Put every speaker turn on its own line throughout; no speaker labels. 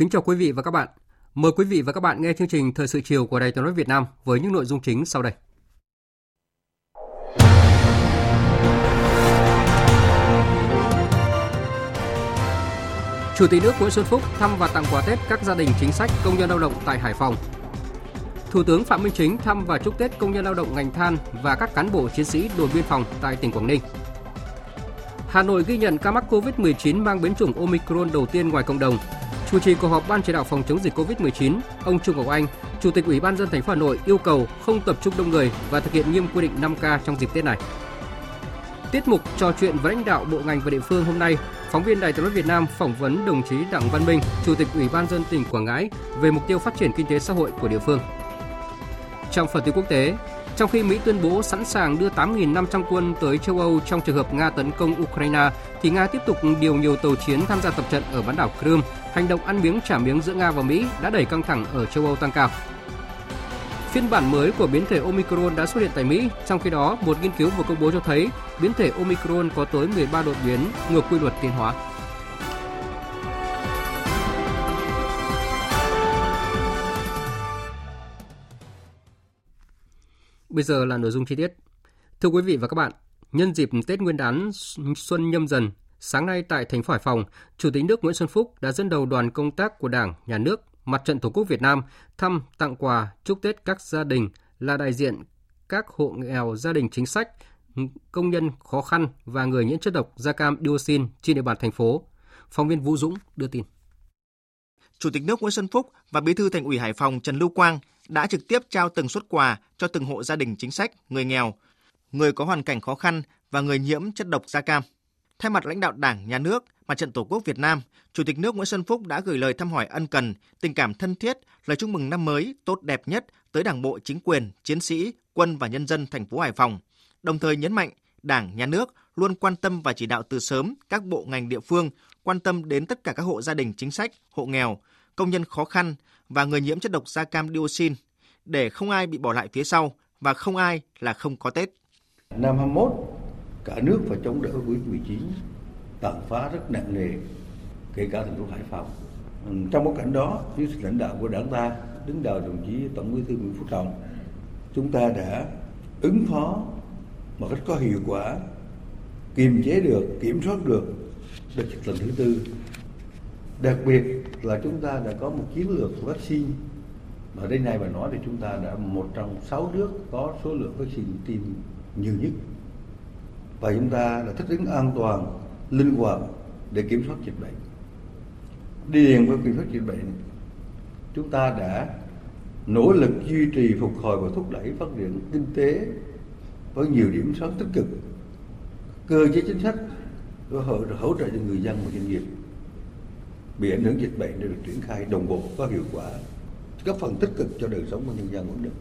Kính chào quý vị và các bạn. Mời quý vị và các bạn nghe chương trình Thời sự chiều của Đài Tiếng nói Việt Nam với những nội dung chính sau đây. Chủ tịch nước Nguyễn Xuân Phúc thăm và tặng quà Tết các gia đình chính sách, công nhân lao động tại Hải Phòng. Thủ tướng Phạm Minh Chính thăm và chúc Tết công nhân lao động ngành than và các cán bộ chiến sĩ đồn biên phòng tại tỉnh Quảng Ninh. Hà Nội ghi nhận ca mắc COVID-19 mang biến chủng Omicron đầu tiên ngoài cộng đồng Chủ trì cuộc họp Ban chỉ đạo phòng chống dịch COVID-19, ông Trung Ngọc Anh, Chủ tịch Ủy ban dân thành phố Hà Nội yêu cầu không tập trung đông người và thực hiện nghiêm quy định 5K trong dịp Tết này. Tiết mục trò chuyện với lãnh đạo bộ ngành và địa phương hôm nay, phóng viên Đài Tiếng nói Việt Nam phỏng vấn đồng chí Đặng Văn Minh, Chủ tịch Ủy ban dân tỉnh Quảng Ngãi về mục tiêu phát triển kinh tế xã hội của địa phương. Trong phần tin quốc tế, trong khi Mỹ tuyên bố sẵn sàng đưa 8.500 quân tới châu Âu trong trường hợp Nga tấn công Ukraine, thì Nga tiếp tục điều nhiều tàu chiến tham gia tập trận ở bán đảo Crimea. Hành động ăn miếng trả miếng giữa Nga và Mỹ đã đẩy căng thẳng ở châu Âu tăng cao. Phiên bản mới của biến thể Omicron đã xuất hiện tại Mỹ, trong khi đó một nghiên cứu vừa công bố cho thấy biến thể Omicron có tới 13 đột biến ngược quy luật tiến hóa. Bây giờ là nội dung chi tiết. Thưa quý vị và các bạn, nhân dịp Tết Nguyên đán Xuân Nhâm Dần, sáng nay tại thành phố Hải Phòng, Chủ tịch nước Nguyễn Xuân Phúc đã dẫn đầu đoàn công tác của Đảng, Nhà nước, Mặt trận Tổ quốc Việt Nam thăm tặng quà chúc Tết các gia đình là đại diện các hộ nghèo gia đình chính sách, công nhân khó khăn và người nhiễm chất độc da cam dioxin trên địa bàn thành phố. Phóng viên Vũ Dũng đưa tin.
Chủ tịch nước Nguyễn Xuân Phúc và Bí thư Thành ủy Hải Phòng Trần Lưu Quang đã trực tiếp trao từng suất quà cho từng hộ gia đình chính sách, người nghèo, người có hoàn cảnh khó khăn và người nhiễm chất độc da cam. Thay mặt lãnh đạo Đảng, Nhà nước, Mặt trận Tổ quốc Việt Nam, Chủ tịch nước Nguyễn Xuân Phúc đã gửi lời thăm hỏi ân cần, tình cảm thân thiết, lời chúc mừng năm mới tốt đẹp nhất tới Đảng bộ, chính quyền, chiến sĩ, quân và nhân dân thành phố Hải Phòng. Đồng thời nhấn mạnh Đảng, Nhà nước luôn quan tâm và chỉ đạo từ sớm các bộ ngành địa phương quan tâm đến tất cả các hộ gia đình chính sách, hộ nghèo, công nhân khó khăn và người nhiễm chất độc da cam dioxin để không ai bị bỏ lại phía sau và không ai là không có Tết.
Năm 21, cả nước phải chống đỡ Covid-19 tàn phá rất nặng nề, kể cả thành phố Hải Phòng. Ừ, trong bối cảnh đó, dưới sự lãnh đạo của đảng ta, đứng đầu đồng chí Tổng bí thư Nguyễn Phú Trọng, chúng ta đã ứng phó một cách có hiệu quả, kiềm chế được, kiểm soát được đợt dịch lần thứ tư. Đặc biệt là chúng ta đã có một chiến lược vaccine. Mà đến nay mà nói thì chúng ta đã một trong sáu nước có số lượng vaccine tiêm nhiều nhất. Và chúng ta đã thích ứng an toàn, linh hoạt để kiểm soát dịch bệnh. Đi liền với kiểm soát dịch bệnh, chúng ta đã nỗ lực duy trì phục hồi và thúc đẩy phát triển kinh tế với nhiều điểm sáng tích cực. Cơ chế chính sách hỗ trợ cho người dân và doanh nghiệp bị ảnh hưởng dịch bệnh để được triển khai đồng bộ có hiệu quả góp phần tích cực cho đời sống của nhân dân ổn định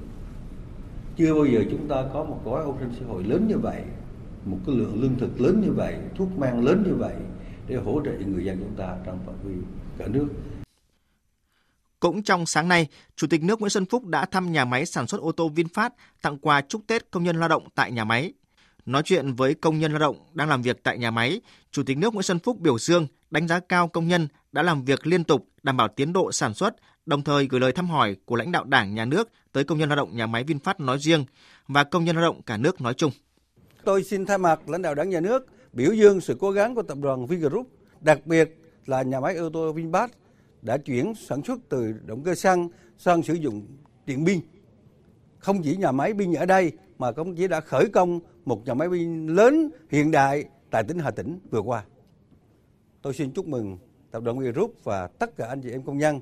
chưa bao giờ chúng ta có một gói an sinh xã hội lớn như vậy một cái lượng lương thực lớn như vậy thuốc men lớn như vậy để hỗ trợ người dân chúng ta trong phạm vi cả nước
cũng trong sáng nay, Chủ tịch nước Nguyễn Xuân Phúc đã thăm nhà máy sản xuất ô tô VinFast tặng quà chúc Tết công nhân lao động tại nhà máy. Nói chuyện với công nhân lao động đang làm việc tại nhà máy, Chủ tịch nước Nguyễn Xuân Phúc biểu dương, đánh giá cao công nhân đã làm việc liên tục, đảm bảo tiến độ sản xuất, đồng thời gửi lời thăm hỏi của lãnh đạo Đảng, Nhà nước tới công nhân lao động nhà máy VinFast nói riêng và công nhân lao động cả nước nói chung.
Tôi xin thay mặt lãnh đạo Đảng, Nhà nước biểu dương sự cố gắng của tập đoàn Vingroup, đặc biệt là nhà máy ô tô VinFast đã chuyển sản xuất từ động cơ xăng sang sử dụng điện pin. Không chỉ nhà máy pin ở đây mà công chỉ đã khởi công một nhà máy pin lớn hiện đại tại tỉnh Hà Tĩnh vừa qua. Tôi xin chúc mừng tập đoàn Vingroup và tất cả anh chị em công nhân.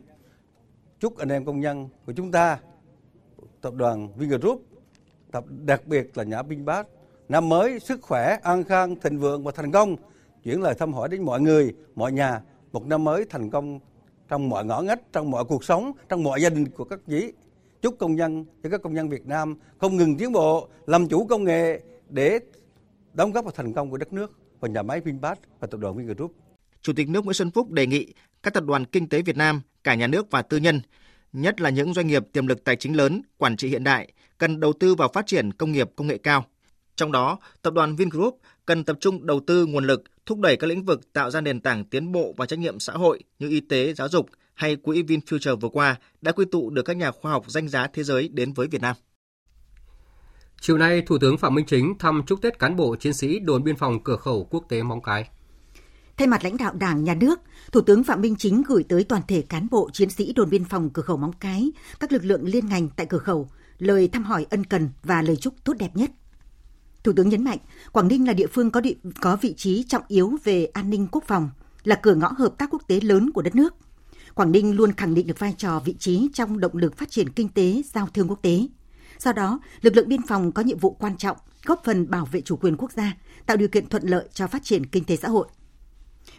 Chúc anh em công nhân của chúng ta, tập đoàn Vingroup, tập đặc biệt là nhà Vinfast, năm mới sức khỏe, an khang, thịnh vượng và thành công. Chuyển lời thăm hỏi đến mọi người, mọi nhà, một năm mới thành công trong mọi ngõ ngách, trong mọi cuộc sống, trong mọi gia đình của các vị. Chúc công nhân cho các công nhân Việt Nam không ngừng tiến bộ, làm chủ công nghệ để đóng góp vào thành công của đất nước và nhà máy Vinfast và tập đoàn Vingroup.
Chủ tịch nước Nguyễn Xuân Phúc đề nghị các tập đoàn kinh tế Việt Nam, cả nhà nước và tư nhân, nhất là những doanh nghiệp tiềm lực tài chính lớn, quản trị hiện đại, cần đầu tư vào phát triển công nghiệp công nghệ cao. Trong đó, tập đoàn Vingroup cần tập trung đầu tư nguồn lực thúc đẩy các lĩnh vực tạo ra nền tảng tiến bộ và trách nhiệm xã hội như y tế, giáo dục hay quỹ VinFuture vừa qua đã quy tụ được các nhà khoa học danh giá thế giới đến với Việt Nam.
Chiều nay, Thủ tướng Phạm Minh Chính thăm chúc Tết cán bộ chiến sĩ đồn biên phòng cửa khẩu quốc tế Móng Cái.
Thay mặt lãnh đạo Đảng, Nhà nước, Thủ tướng Phạm Minh Chính gửi tới toàn thể cán bộ chiến sĩ đồn biên phòng cửa khẩu Móng Cái, các lực lượng liên ngành tại cửa khẩu, lời thăm hỏi ân cần và lời chúc tốt đẹp nhất. Thủ tướng nhấn mạnh, Quảng Ninh là địa phương có địa, có vị trí trọng yếu về an ninh quốc phòng, là cửa ngõ hợp tác quốc tế lớn của đất nước. Quảng Ninh luôn khẳng định được vai trò vị trí trong động lực phát triển kinh tế, giao thương quốc tế. Do đó, lực lượng biên phòng có nhiệm vụ quan trọng góp phần bảo vệ chủ quyền quốc gia, tạo điều kiện thuận lợi cho phát triển kinh tế xã hội.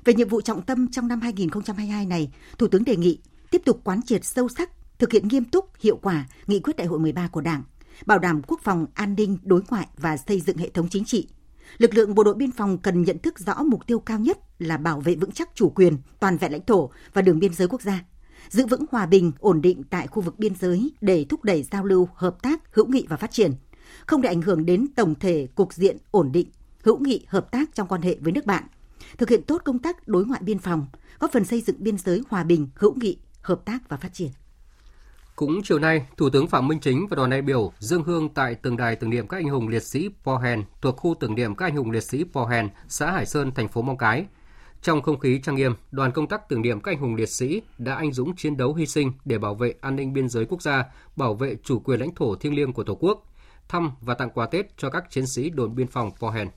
Về nhiệm vụ trọng tâm trong năm 2022 này, Thủ tướng đề nghị tiếp tục quán triệt sâu sắc, thực hiện nghiêm túc, hiệu quả nghị quyết đại hội 13 của Đảng, bảo đảm quốc phòng, an ninh, đối ngoại và xây dựng hệ thống chính trị. Lực lượng bộ đội biên phòng cần nhận thức rõ mục tiêu cao nhất là bảo vệ vững chắc chủ quyền, toàn vẹn lãnh thổ và đường biên giới quốc gia, giữ vững hòa bình, ổn định tại khu vực biên giới để thúc đẩy giao lưu, hợp tác, hữu nghị và phát triển, không để ảnh hưởng đến tổng thể cục diện ổn định, hữu nghị, hợp tác trong quan hệ với nước bạn, thực hiện tốt công tác đối ngoại biên phòng, góp phần xây dựng biên giới hòa bình, hữu nghị, hợp tác và phát triển.
Cũng chiều nay, Thủ tướng Phạm Minh Chính và đoàn đại biểu dâng hương tại tượng đài tưởng niệm các anh hùng liệt sĩ Pohen thuộc khu tưởng niệm các anh hùng liệt sĩ Pohen, xã Hải Sơn, thành phố Mong Cái. Trong không khí trang nghiêm, đoàn công tác tưởng niệm các anh hùng liệt sĩ đã anh dũng chiến đấu hy sinh để bảo vệ an ninh biên giới quốc gia, bảo vệ chủ quyền lãnh thổ thiêng liêng của Tổ quốc, thăm và tặng quà Tết cho các chiến sĩ đồn biên phòng Pohen.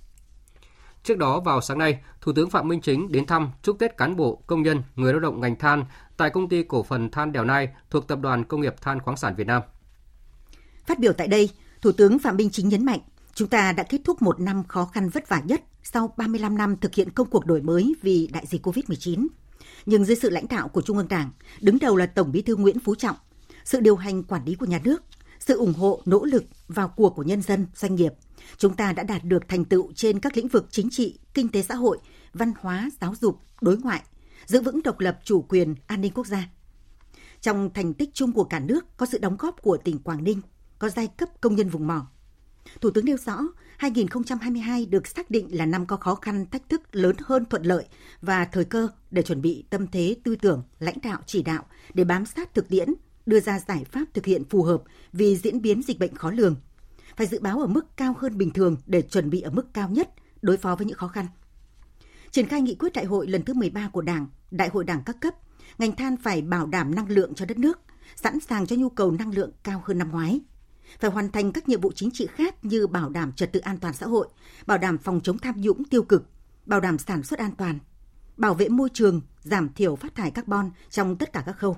Trước đó vào sáng nay, Thủ tướng Phạm Minh Chính đến thăm chúc Tết cán bộ, công nhân, người lao động ngành than tại công ty cổ phần than Đèo Nai thuộc Tập đoàn Công nghiệp Than khoáng sản Việt Nam.
Phát biểu tại đây, Thủ tướng Phạm Minh Chính nhấn mạnh, chúng ta đã kết thúc một năm khó khăn vất vả nhất sau 35 năm thực hiện công cuộc đổi mới vì đại dịch COVID-19. Nhưng dưới sự lãnh đạo của Trung ương Đảng, đứng đầu là Tổng Bí thư Nguyễn Phú Trọng, sự điều hành quản lý của nhà nước, sự ủng hộ, nỗ lực vào cuộc của nhân dân, doanh nghiệp, chúng ta đã đạt được thành tựu trên các lĩnh vực chính trị, kinh tế xã hội, văn hóa, giáo dục, đối ngoại, giữ vững độc lập chủ quyền, an ninh quốc gia. Trong thành tích chung của cả nước có sự đóng góp của tỉnh Quảng Ninh, có giai cấp công nhân vùng mỏ. Thủ tướng nêu rõ, 2022 được xác định là năm có khó khăn, thách thức lớn hơn thuận lợi và thời cơ để chuẩn bị tâm thế tư tưởng, lãnh đạo chỉ đạo để bám sát thực tiễn, đưa ra giải pháp thực hiện phù hợp vì diễn biến dịch bệnh khó lường. Phải dự báo ở mức cao hơn bình thường để chuẩn bị ở mức cao nhất đối phó với những khó khăn. Triển khai nghị quyết đại hội lần thứ 13 của Đảng, Đại hội Đảng các cấp, ngành than phải bảo đảm năng lượng cho đất nước, sẵn sàng cho nhu cầu năng lượng cao hơn năm ngoái. Phải hoàn thành các nhiệm vụ chính trị khác như bảo đảm trật tự an toàn xã hội, bảo đảm phòng chống tham nhũng tiêu cực, bảo đảm sản xuất an toàn, bảo vệ môi trường, giảm thiểu phát thải carbon trong tất cả các khâu.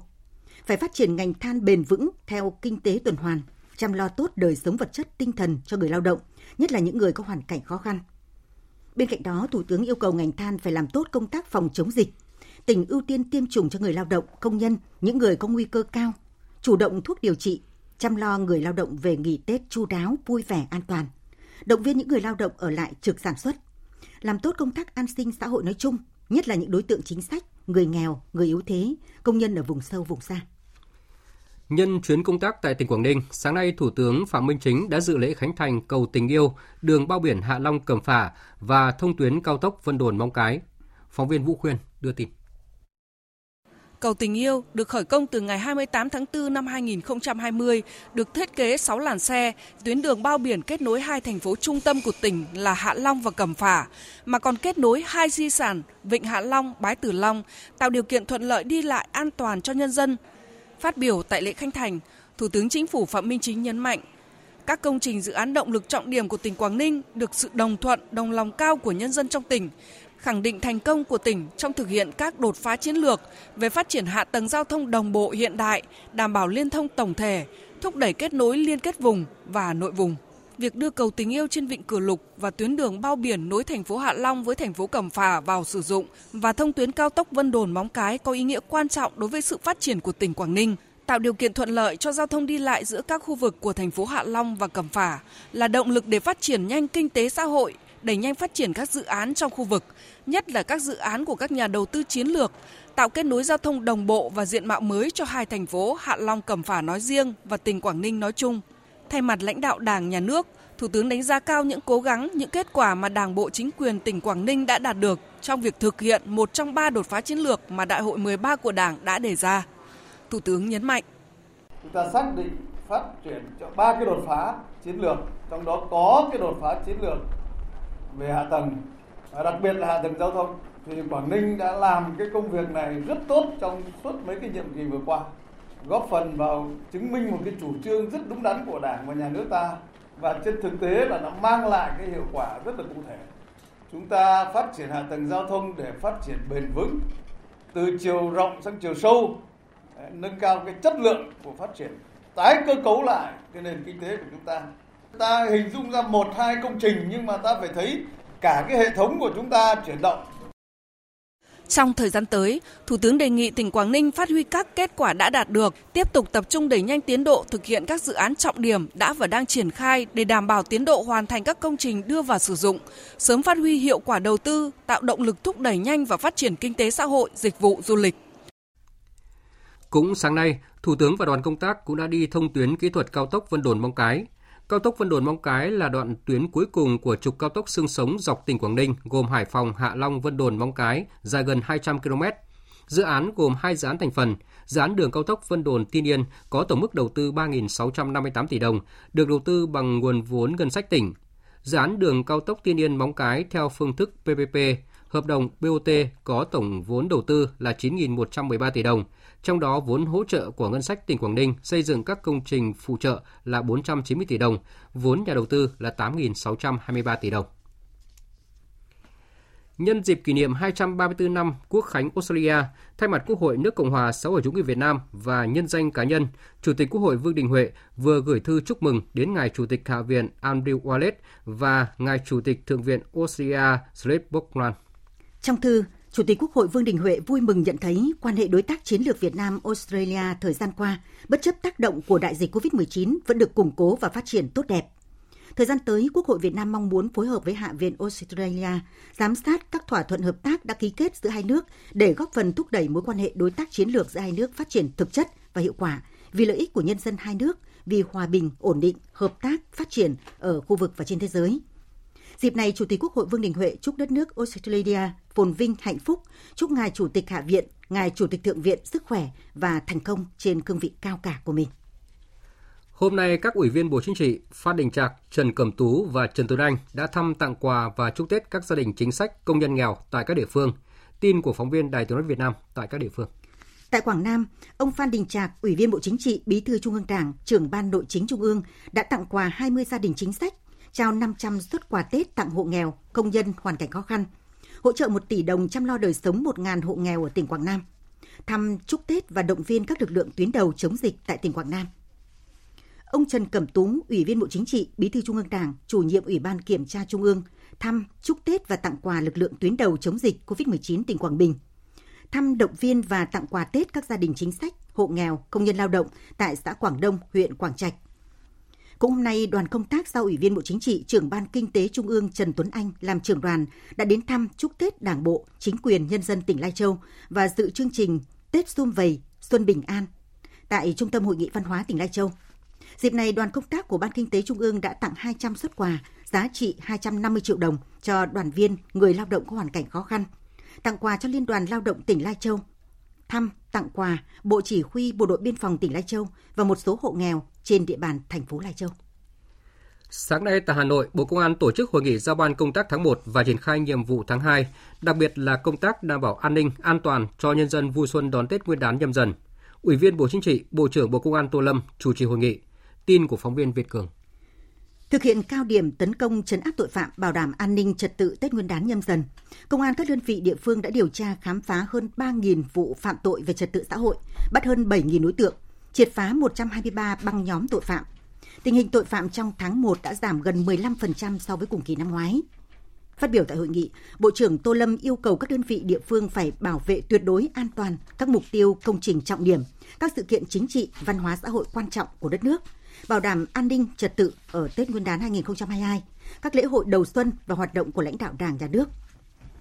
Phải phát triển ngành than bền vững theo kinh tế tuần hoàn, chăm lo tốt đời sống vật chất tinh thần cho người lao động, nhất là những người có hoàn cảnh khó khăn. Bên cạnh đó, Thủ tướng yêu cầu ngành than phải làm tốt công tác phòng chống dịch. Tỉnh ưu tiên tiêm chủng cho người lao động, công nhân, những người có nguy cơ cao, chủ động thuốc điều trị, chăm lo người lao động về nghỉ Tết chu đáo, vui vẻ, an toàn. Động viên những người lao động ở lại trực sản xuất. Làm tốt công tác an sinh xã hội nói chung, nhất là những đối tượng chính sách, người nghèo, người yếu thế, công nhân ở vùng sâu, vùng xa.
Nhân chuyến công tác tại tỉnh Quảng Ninh, sáng nay Thủ tướng Phạm Minh Chính đã dự lễ khánh thành cầu tình yêu, đường bao biển Hạ Long Cẩm Phả và thông tuyến cao tốc Vân Đồn Móng Cái. Phóng viên Vũ Khuyên đưa tin.
Cầu tình yêu được khởi công từ ngày 28 tháng 4 năm 2020, được thiết kế 6 làn xe, tuyến đường bao biển kết nối hai thành phố trung tâm của tỉnh là Hạ Long và Cẩm Phả, mà còn kết nối hai di sản Vịnh Hạ Long, Bái Tử Long, tạo điều kiện thuận lợi đi lại an toàn cho nhân dân. Phát biểu tại lễ khánh thành, Thủ tướng Chính phủ Phạm Minh Chính nhấn mạnh, các công trình dự án động lực trọng điểm của tỉnh Quảng Ninh được sự đồng thuận, đồng lòng cao của nhân dân trong tỉnh, khẳng định thành công của tỉnh trong thực hiện các đột phá chiến lược về phát triển hạ tầng giao thông đồng bộ hiện đại, đảm bảo liên thông tổng thể, thúc đẩy kết nối liên kết vùng và nội vùng. Việc đưa cầu tình yêu trên vịnh Cửa Lục và tuyến đường bao biển nối thành phố Hạ Long với thành phố Cẩm Phả vào sử dụng và thông tuyến cao tốc Vân Đồn Móng Cái có ý nghĩa quan trọng đối với sự phát triển của tỉnh Quảng Ninh tạo điều kiện thuận lợi cho giao thông đi lại giữa các khu vực của thành phố Hạ Long và Cẩm Phả là động lực để phát triển nhanh kinh tế xã hội, đẩy nhanh phát triển các dự án trong khu vực, nhất là các dự án của các nhà đầu tư chiến lược, tạo kết nối giao thông đồng bộ và diện mạo mới cho hai thành phố Hạ Long Cẩm Phả nói riêng và tỉnh Quảng Ninh nói chung. Thay mặt lãnh đạo Đảng, Nhà nước, Thủ tướng đánh giá cao những cố gắng, những kết quả mà Đảng bộ chính quyền tỉnh Quảng Ninh đã đạt được trong việc thực hiện một trong ba đột phá chiến lược mà Đại hội 13 của Đảng đã đề ra. Thủ tướng nhấn mạnh.
Chúng ta xác định phát triển cho ba cái đột phá chiến lược, trong đó có cái đột phá chiến lược về hạ tầng, đặc biệt là hạ tầng giao thông. Thì Quảng Ninh đã làm cái công việc này rất tốt trong suốt mấy cái nhiệm kỳ vừa qua, góp phần vào chứng minh một cái chủ trương rất đúng đắn của Đảng và Nhà nước ta và trên thực tế là nó mang lại cái hiệu quả rất là cụ thể. Chúng ta phát triển hạ tầng giao thông để phát triển bền vững từ chiều rộng sang chiều sâu nâng cao cái chất lượng của phát triển tái cơ cấu lại cái nền kinh tế của chúng ta ta hình dung ra một hai công trình nhưng mà ta phải thấy cả cái hệ thống của chúng ta chuyển động
trong thời gian tới, Thủ tướng đề nghị tỉnh Quảng Ninh phát huy các kết quả đã đạt được, tiếp tục tập trung đẩy nhanh tiến độ thực hiện các dự án trọng điểm đã và đang triển khai để đảm bảo tiến độ hoàn thành các công trình đưa vào sử dụng, sớm phát huy hiệu quả đầu tư, tạo động lực thúc đẩy nhanh và phát triển kinh tế xã hội, dịch vụ du lịch.
Cũng sáng nay, Thủ tướng và đoàn công tác cũng đã đi thông tuyến kỹ thuật cao tốc Vân Đồn Móng Cái. Cao tốc Vân Đồn Móng Cái là đoạn tuyến cuối cùng của trục cao tốc xương sống dọc tỉnh Quảng Ninh, gồm Hải Phòng, Hạ Long, Vân Đồn, Móng Cái, dài gần 200 km. Dự án gồm hai dự án thành phần. Dự án đường cao tốc Vân Đồn Tiên Yên có tổng mức đầu tư 3.658 tỷ đồng, được đầu tư bằng nguồn vốn ngân sách tỉnh. Dự án đường cao tốc Tiên Yên Móng Cái theo phương thức PPP, hợp đồng BOT có tổng vốn đầu tư là 9.113 tỷ đồng, trong đó vốn hỗ trợ của ngân sách tỉnh Quảng Ninh xây dựng các công trình phụ trợ là 490 tỷ đồng, vốn nhà đầu tư là 8.623 tỷ đồng. Nhân dịp kỷ niệm 234 năm Quốc khánh Australia, thay mặt Quốc hội nước Cộng hòa xã hội chủ nghĩa Việt Nam và nhân danh cá nhân, Chủ tịch Quốc hội Vương Đình Huệ vừa gửi thư chúc mừng đến ngài Chủ tịch Hạ viện Andrew Wallet và ngài Chủ tịch Thượng viện Australia Slade Buckland.
Trong thư, Chủ tịch Quốc hội Vương Đình Huệ vui mừng nhận thấy quan hệ đối tác chiến lược Việt Nam-Australia thời gian qua, bất chấp tác động của đại dịch COVID-19 vẫn được củng cố và phát triển tốt đẹp. Thời gian tới, Quốc hội Việt Nam mong muốn phối hợp với Hạ viện Australia giám sát các thỏa thuận hợp tác đã ký kết giữa hai nước để góp phần thúc đẩy mối quan hệ đối tác chiến lược giữa hai nước phát triển thực chất và hiệu quả vì lợi ích của nhân dân hai nước, vì hòa bình, ổn định, hợp tác, phát triển ở khu vực và trên thế giới. Dịp này, Chủ tịch Quốc hội Vương Đình Huệ chúc đất nước Australia phồn vinh, hạnh phúc, chúc Ngài Chủ tịch Hạ viện, Ngài Chủ tịch Thượng viện sức khỏe và thành công trên cương vị cao cả của mình.
Hôm nay, các ủy viên Bộ Chính trị Phan Đình Trạc, Trần Cẩm Tú và Trần Tuấn Anh đã thăm tặng quà và chúc Tết các gia đình chính sách công nhân nghèo tại các địa phương. Tin của phóng viên Đài Tiếng nói Việt Nam tại các địa phương.
Tại Quảng Nam, ông Phan Đình Trạc, Ủy viên Bộ Chính trị, Bí thư Trung ương Đảng, trưởng Ban Nội chính Trung ương đã tặng quà 20 gia đình chính sách, trao 500 xuất quà Tết tặng hộ nghèo, công nhân hoàn cảnh khó khăn, hỗ trợ 1 tỷ đồng chăm lo đời sống 1.000 hộ nghèo ở tỉnh Quảng Nam, thăm chúc Tết và động viên các lực lượng tuyến đầu chống dịch tại tỉnh Quảng Nam. Ông Trần Cẩm Tú, Ủy viên Bộ Chính trị, Bí thư Trung ương Đảng, chủ nhiệm Ủy ban Kiểm tra Trung ương, thăm, chúc Tết và tặng quà lực lượng tuyến đầu chống dịch COVID-19 tỉnh Quảng Bình. Thăm động viên và tặng quà Tết các gia đình chính sách, hộ nghèo, công nhân lao động tại xã Quảng Đông, huyện Quảng Trạch. Cũng hôm nay, đoàn công tác do Ủy viên Bộ Chính trị, trưởng Ban Kinh tế Trung ương Trần Tuấn Anh làm trưởng đoàn đã đến thăm chúc Tết Đảng bộ, chính quyền nhân dân tỉnh Lai Châu và dự chương trình Tết Xung Vầy, Xuân Bình An tại Trung tâm Hội nghị Văn hóa tỉnh Lai Châu. Dịp này, đoàn công tác của Ban Kinh tế Trung ương đã tặng 200 xuất quà giá trị 250 triệu đồng cho đoàn viên, người lao động có hoàn cảnh khó khăn, tặng quà cho Liên đoàn Lao động tỉnh Lai Châu, thăm, tặng quà Bộ Chỉ huy Bộ đội Biên phòng tỉnh Lai Châu và một số hộ nghèo trên địa bàn thành phố Lai Châu.
Sáng nay tại Hà Nội, Bộ Công an tổ chức hội nghị giao ban công tác tháng 1 và triển khai nhiệm vụ tháng 2, đặc biệt là công tác đảm bảo an ninh, an toàn cho nhân dân vui xuân đón Tết Nguyên đán nhâm dần. Ủy viên Bộ Chính trị, Bộ trưởng Bộ Công an Tô Lâm chủ trì hội nghị. Tin của phóng viên Việt Cường.
Thực hiện cao điểm tấn công chấn áp tội phạm, bảo đảm an ninh trật tự Tết Nguyên đán nhâm dần, Công an các đơn vị địa phương đã điều tra khám phá hơn 3.000 vụ phạm tội về trật tự xã hội, bắt hơn 7.000 đối tượng, triệt phá 123 băng nhóm tội phạm. Tình hình tội phạm trong tháng 1 đã giảm gần 15% so với cùng kỳ năm ngoái. Phát biểu tại hội nghị, Bộ trưởng Tô Lâm yêu cầu các đơn vị địa phương phải bảo vệ tuyệt đối an toàn các mục tiêu công trình trọng điểm, các sự kiện chính trị, văn hóa xã hội quan trọng của đất nước, bảo đảm an ninh trật tự ở Tết Nguyên đán 2022, các lễ hội đầu xuân và hoạt động của lãnh đạo Đảng nhà nước.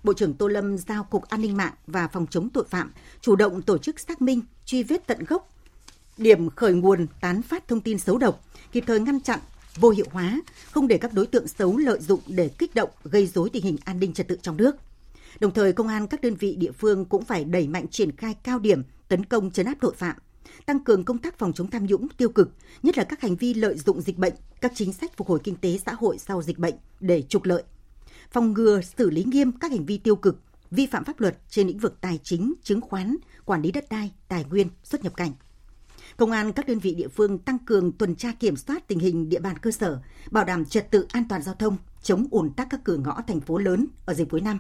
Bộ trưởng Tô Lâm giao Cục An ninh mạng và Phòng chống tội phạm chủ động tổ chức xác minh, truy vết tận gốc, điểm khởi nguồn tán phát thông tin xấu độc, kịp thời ngăn chặn, vô hiệu hóa, không để các đối tượng xấu lợi dụng để kích động, gây dối tình hình an ninh trật tự trong nước. Đồng thời, công an các đơn vị địa phương cũng phải đẩy mạnh triển khai cao điểm tấn công chấn áp tội phạm, tăng cường công tác phòng chống tham nhũng tiêu cực, nhất là các hành vi lợi dụng dịch bệnh, các chính sách phục hồi kinh tế xã hội sau dịch bệnh để trục lợi. Phòng ngừa xử lý nghiêm các hành vi tiêu cực, vi phạm pháp luật trên lĩnh vực tài chính, chứng khoán, quản lý đất đai, tài nguyên, xuất nhập cảnh. Công an các đơn vị địa phương tăng cường tuần tra kiểm soát tình hình địa bàn cơ sở, bảo đảm trật tự an toàn giao thông, chống ùn tắc các cửa ngõ thành phố lớn ở dịp cuối năm,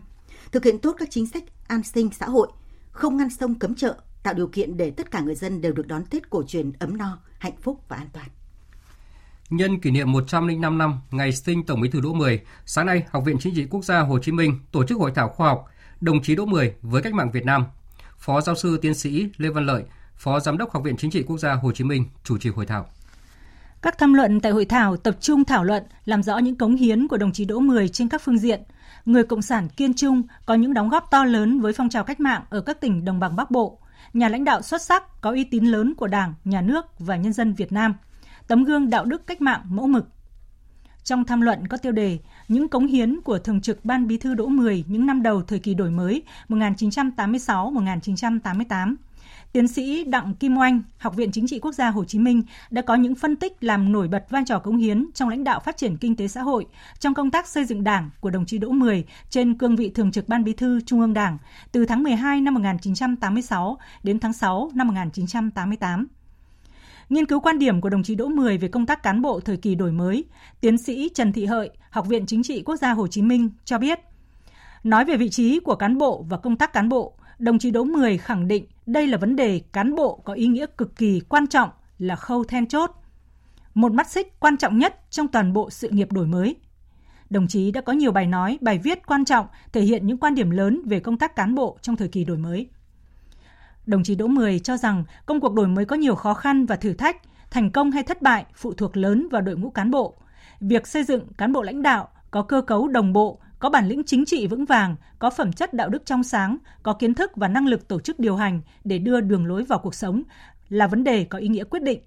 thực hiện tốt các chính sách an sinh xã hội, không ngăn sông cấm chợ, tạo điều kiện để tất cả người dân đều được đón Tết cổ truyền ấm no, hạnh phúc và an toàn.
Nhân kỷ niệm 105 năm ngày sinh Tổng Bí thư Đỗ Mười, sáng nay Học viện Chính trị Quốc gia Hồ Chí Minh tổ chức hội thảo khoa học Đồng chí Đỗ Mười với cách mạng Việt Nam. Phó giáo sư tiến sĩ Lê Văn Lợi, Phó Giám đốc Học viện Chính trị Quốc gia Hồ Chí Minh chủ trì hội thảo.
Các tham luận tại hội thảo tập trung thảo luận làm rõ những cống hiến của đồng chí Đỗ Mười trên các phương diện. Người Cộng sản kiên trung có những đóng góp to lớn với phong trào cách mạng ở các tỉnh đồng bằng Bắc Bộ, nhà lãnh đạo xuất sắc có uy tín lớn của Đảng, Nhà nước và nhân dân Việt Nam, tấm gương đạo đức cách mạng mẫu mực. Trong tham luận có tiêu đề Những cống hiến của Thường trực Ban Bí thư Đỗ Mười những năm đầu thời kỳ đổi mới 1986-1988 Tiến sĩ Đặng Kim Oanh, Học viện Chính trị Quốc gia Hồ Chí Minh đã có những phân tích làm nổi bật vai trò cống hiến trong lãnh đạo phát triển kinh tế xã hội, trong công tác xây dựng Đảng của đồng chí Đỗ Mười trên cương vị Thường trực Ban Bí thư Trung ương Đảng từ tháng 12 năm 1986 đến tháng 6 năm 1988. Nghiên cứu quan điểm của đồng chí Đỗ Mười về công tác cán bộ thời kỳ đổi mới, tiến sĩ Trần Thị Hợi, Học viện Chính trị Quốc gia Hồ Chí Minh cho biết, nói về vị trí của cán bộ và công tác cán bộ, đồng chí Đỗ Mười khẳng định đây là vấn đề cán bộ có ý nghĩa cực kỳ quan trọng là khâu then chốt. Một mắt xích quan trọng nhất trong toàn bộ sự nghiệp đổi mới. Đồng chí đã có nhiều bài nói, bài viết quan trọng thể hiện những quan điểm lớn về công tác cán bộ trong thời kỳ đổi mới. Đồng chí Đỗ Mười cho rằng công cuộc đổi mới có nhiều khó khăn và thử thách, thành công hay thất bại phụ thuộc lớn vào đội ngũ cán bộ. Việc xây dựng cán bộ lãnh đạo có cơ cấu đồng bộ, có bản lĩnh chính trị vững vàng, có phẩm chất đạo đức trong sáng, có kiến thức và năng lực tổ chức điều hành để đưa đường lối vào cuộc sống là vấn đề có ý nghĩa quyết định.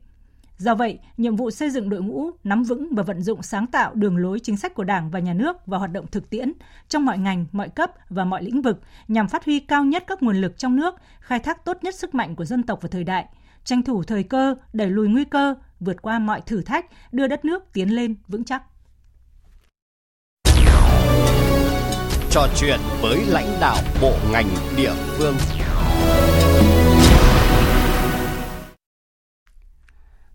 Do vậy, nhiệm vụ xây dựng đội ngũ nắm vững và vận dụng sáng tạo đường lối chính sách của Đảng và Nhà nước vào hoạt động thực tiễn trong mọi ngành, mọi cấp và mọi lĩnh vực nhằm phát huy cao nhất các nguồn lực trong nước, khai thác tốt nhất sức mạnh của dân tộc và thời đại, tranh thủ thời cơ, đẩy lùi nguy cơ, vượt qua mọi thử thách, đưa đất nước tiến lên vững chắc.
Trò chuyện với lãnh đạo bộ ngành địa phương.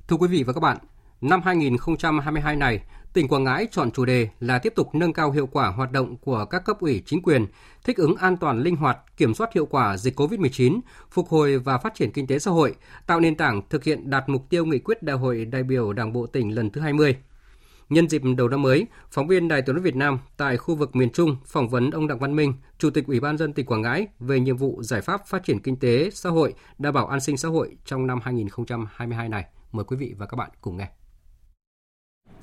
Thưa quý vị và các bạn, năm 2022 này, tỉnh Quảng Ngãi chọn chủ đề là tiếp tục nâng cao hiệu quả hoạt động của các cấp ủy chính quyền, thích ứng an toàn linh hoạt, kiểm soát hiệu quả dịch COVID-19, phục hồi và phát triển kinh tế xã hội, tạo nền tảng thực hiện đạt mục tiêu nghị quyết Đại hội đại biểu Đảng bộ tỉnh lần thứ 20. Nhân dịp đầu năm mới, phóng viên Đài Tiếng nói Việt Nam tại khu vực miền Trung phỏng vấn ông Đặng Văn Minh, Chủ tịch Ủy ban dân tỉnh Quảng Ngãi về nhiệm vụ giải pháp phát triển kinh tế xã hội, đảm bảo an sinh xã hội trong năm 2022 này. Mời quý vị và các bạn cùng nghe.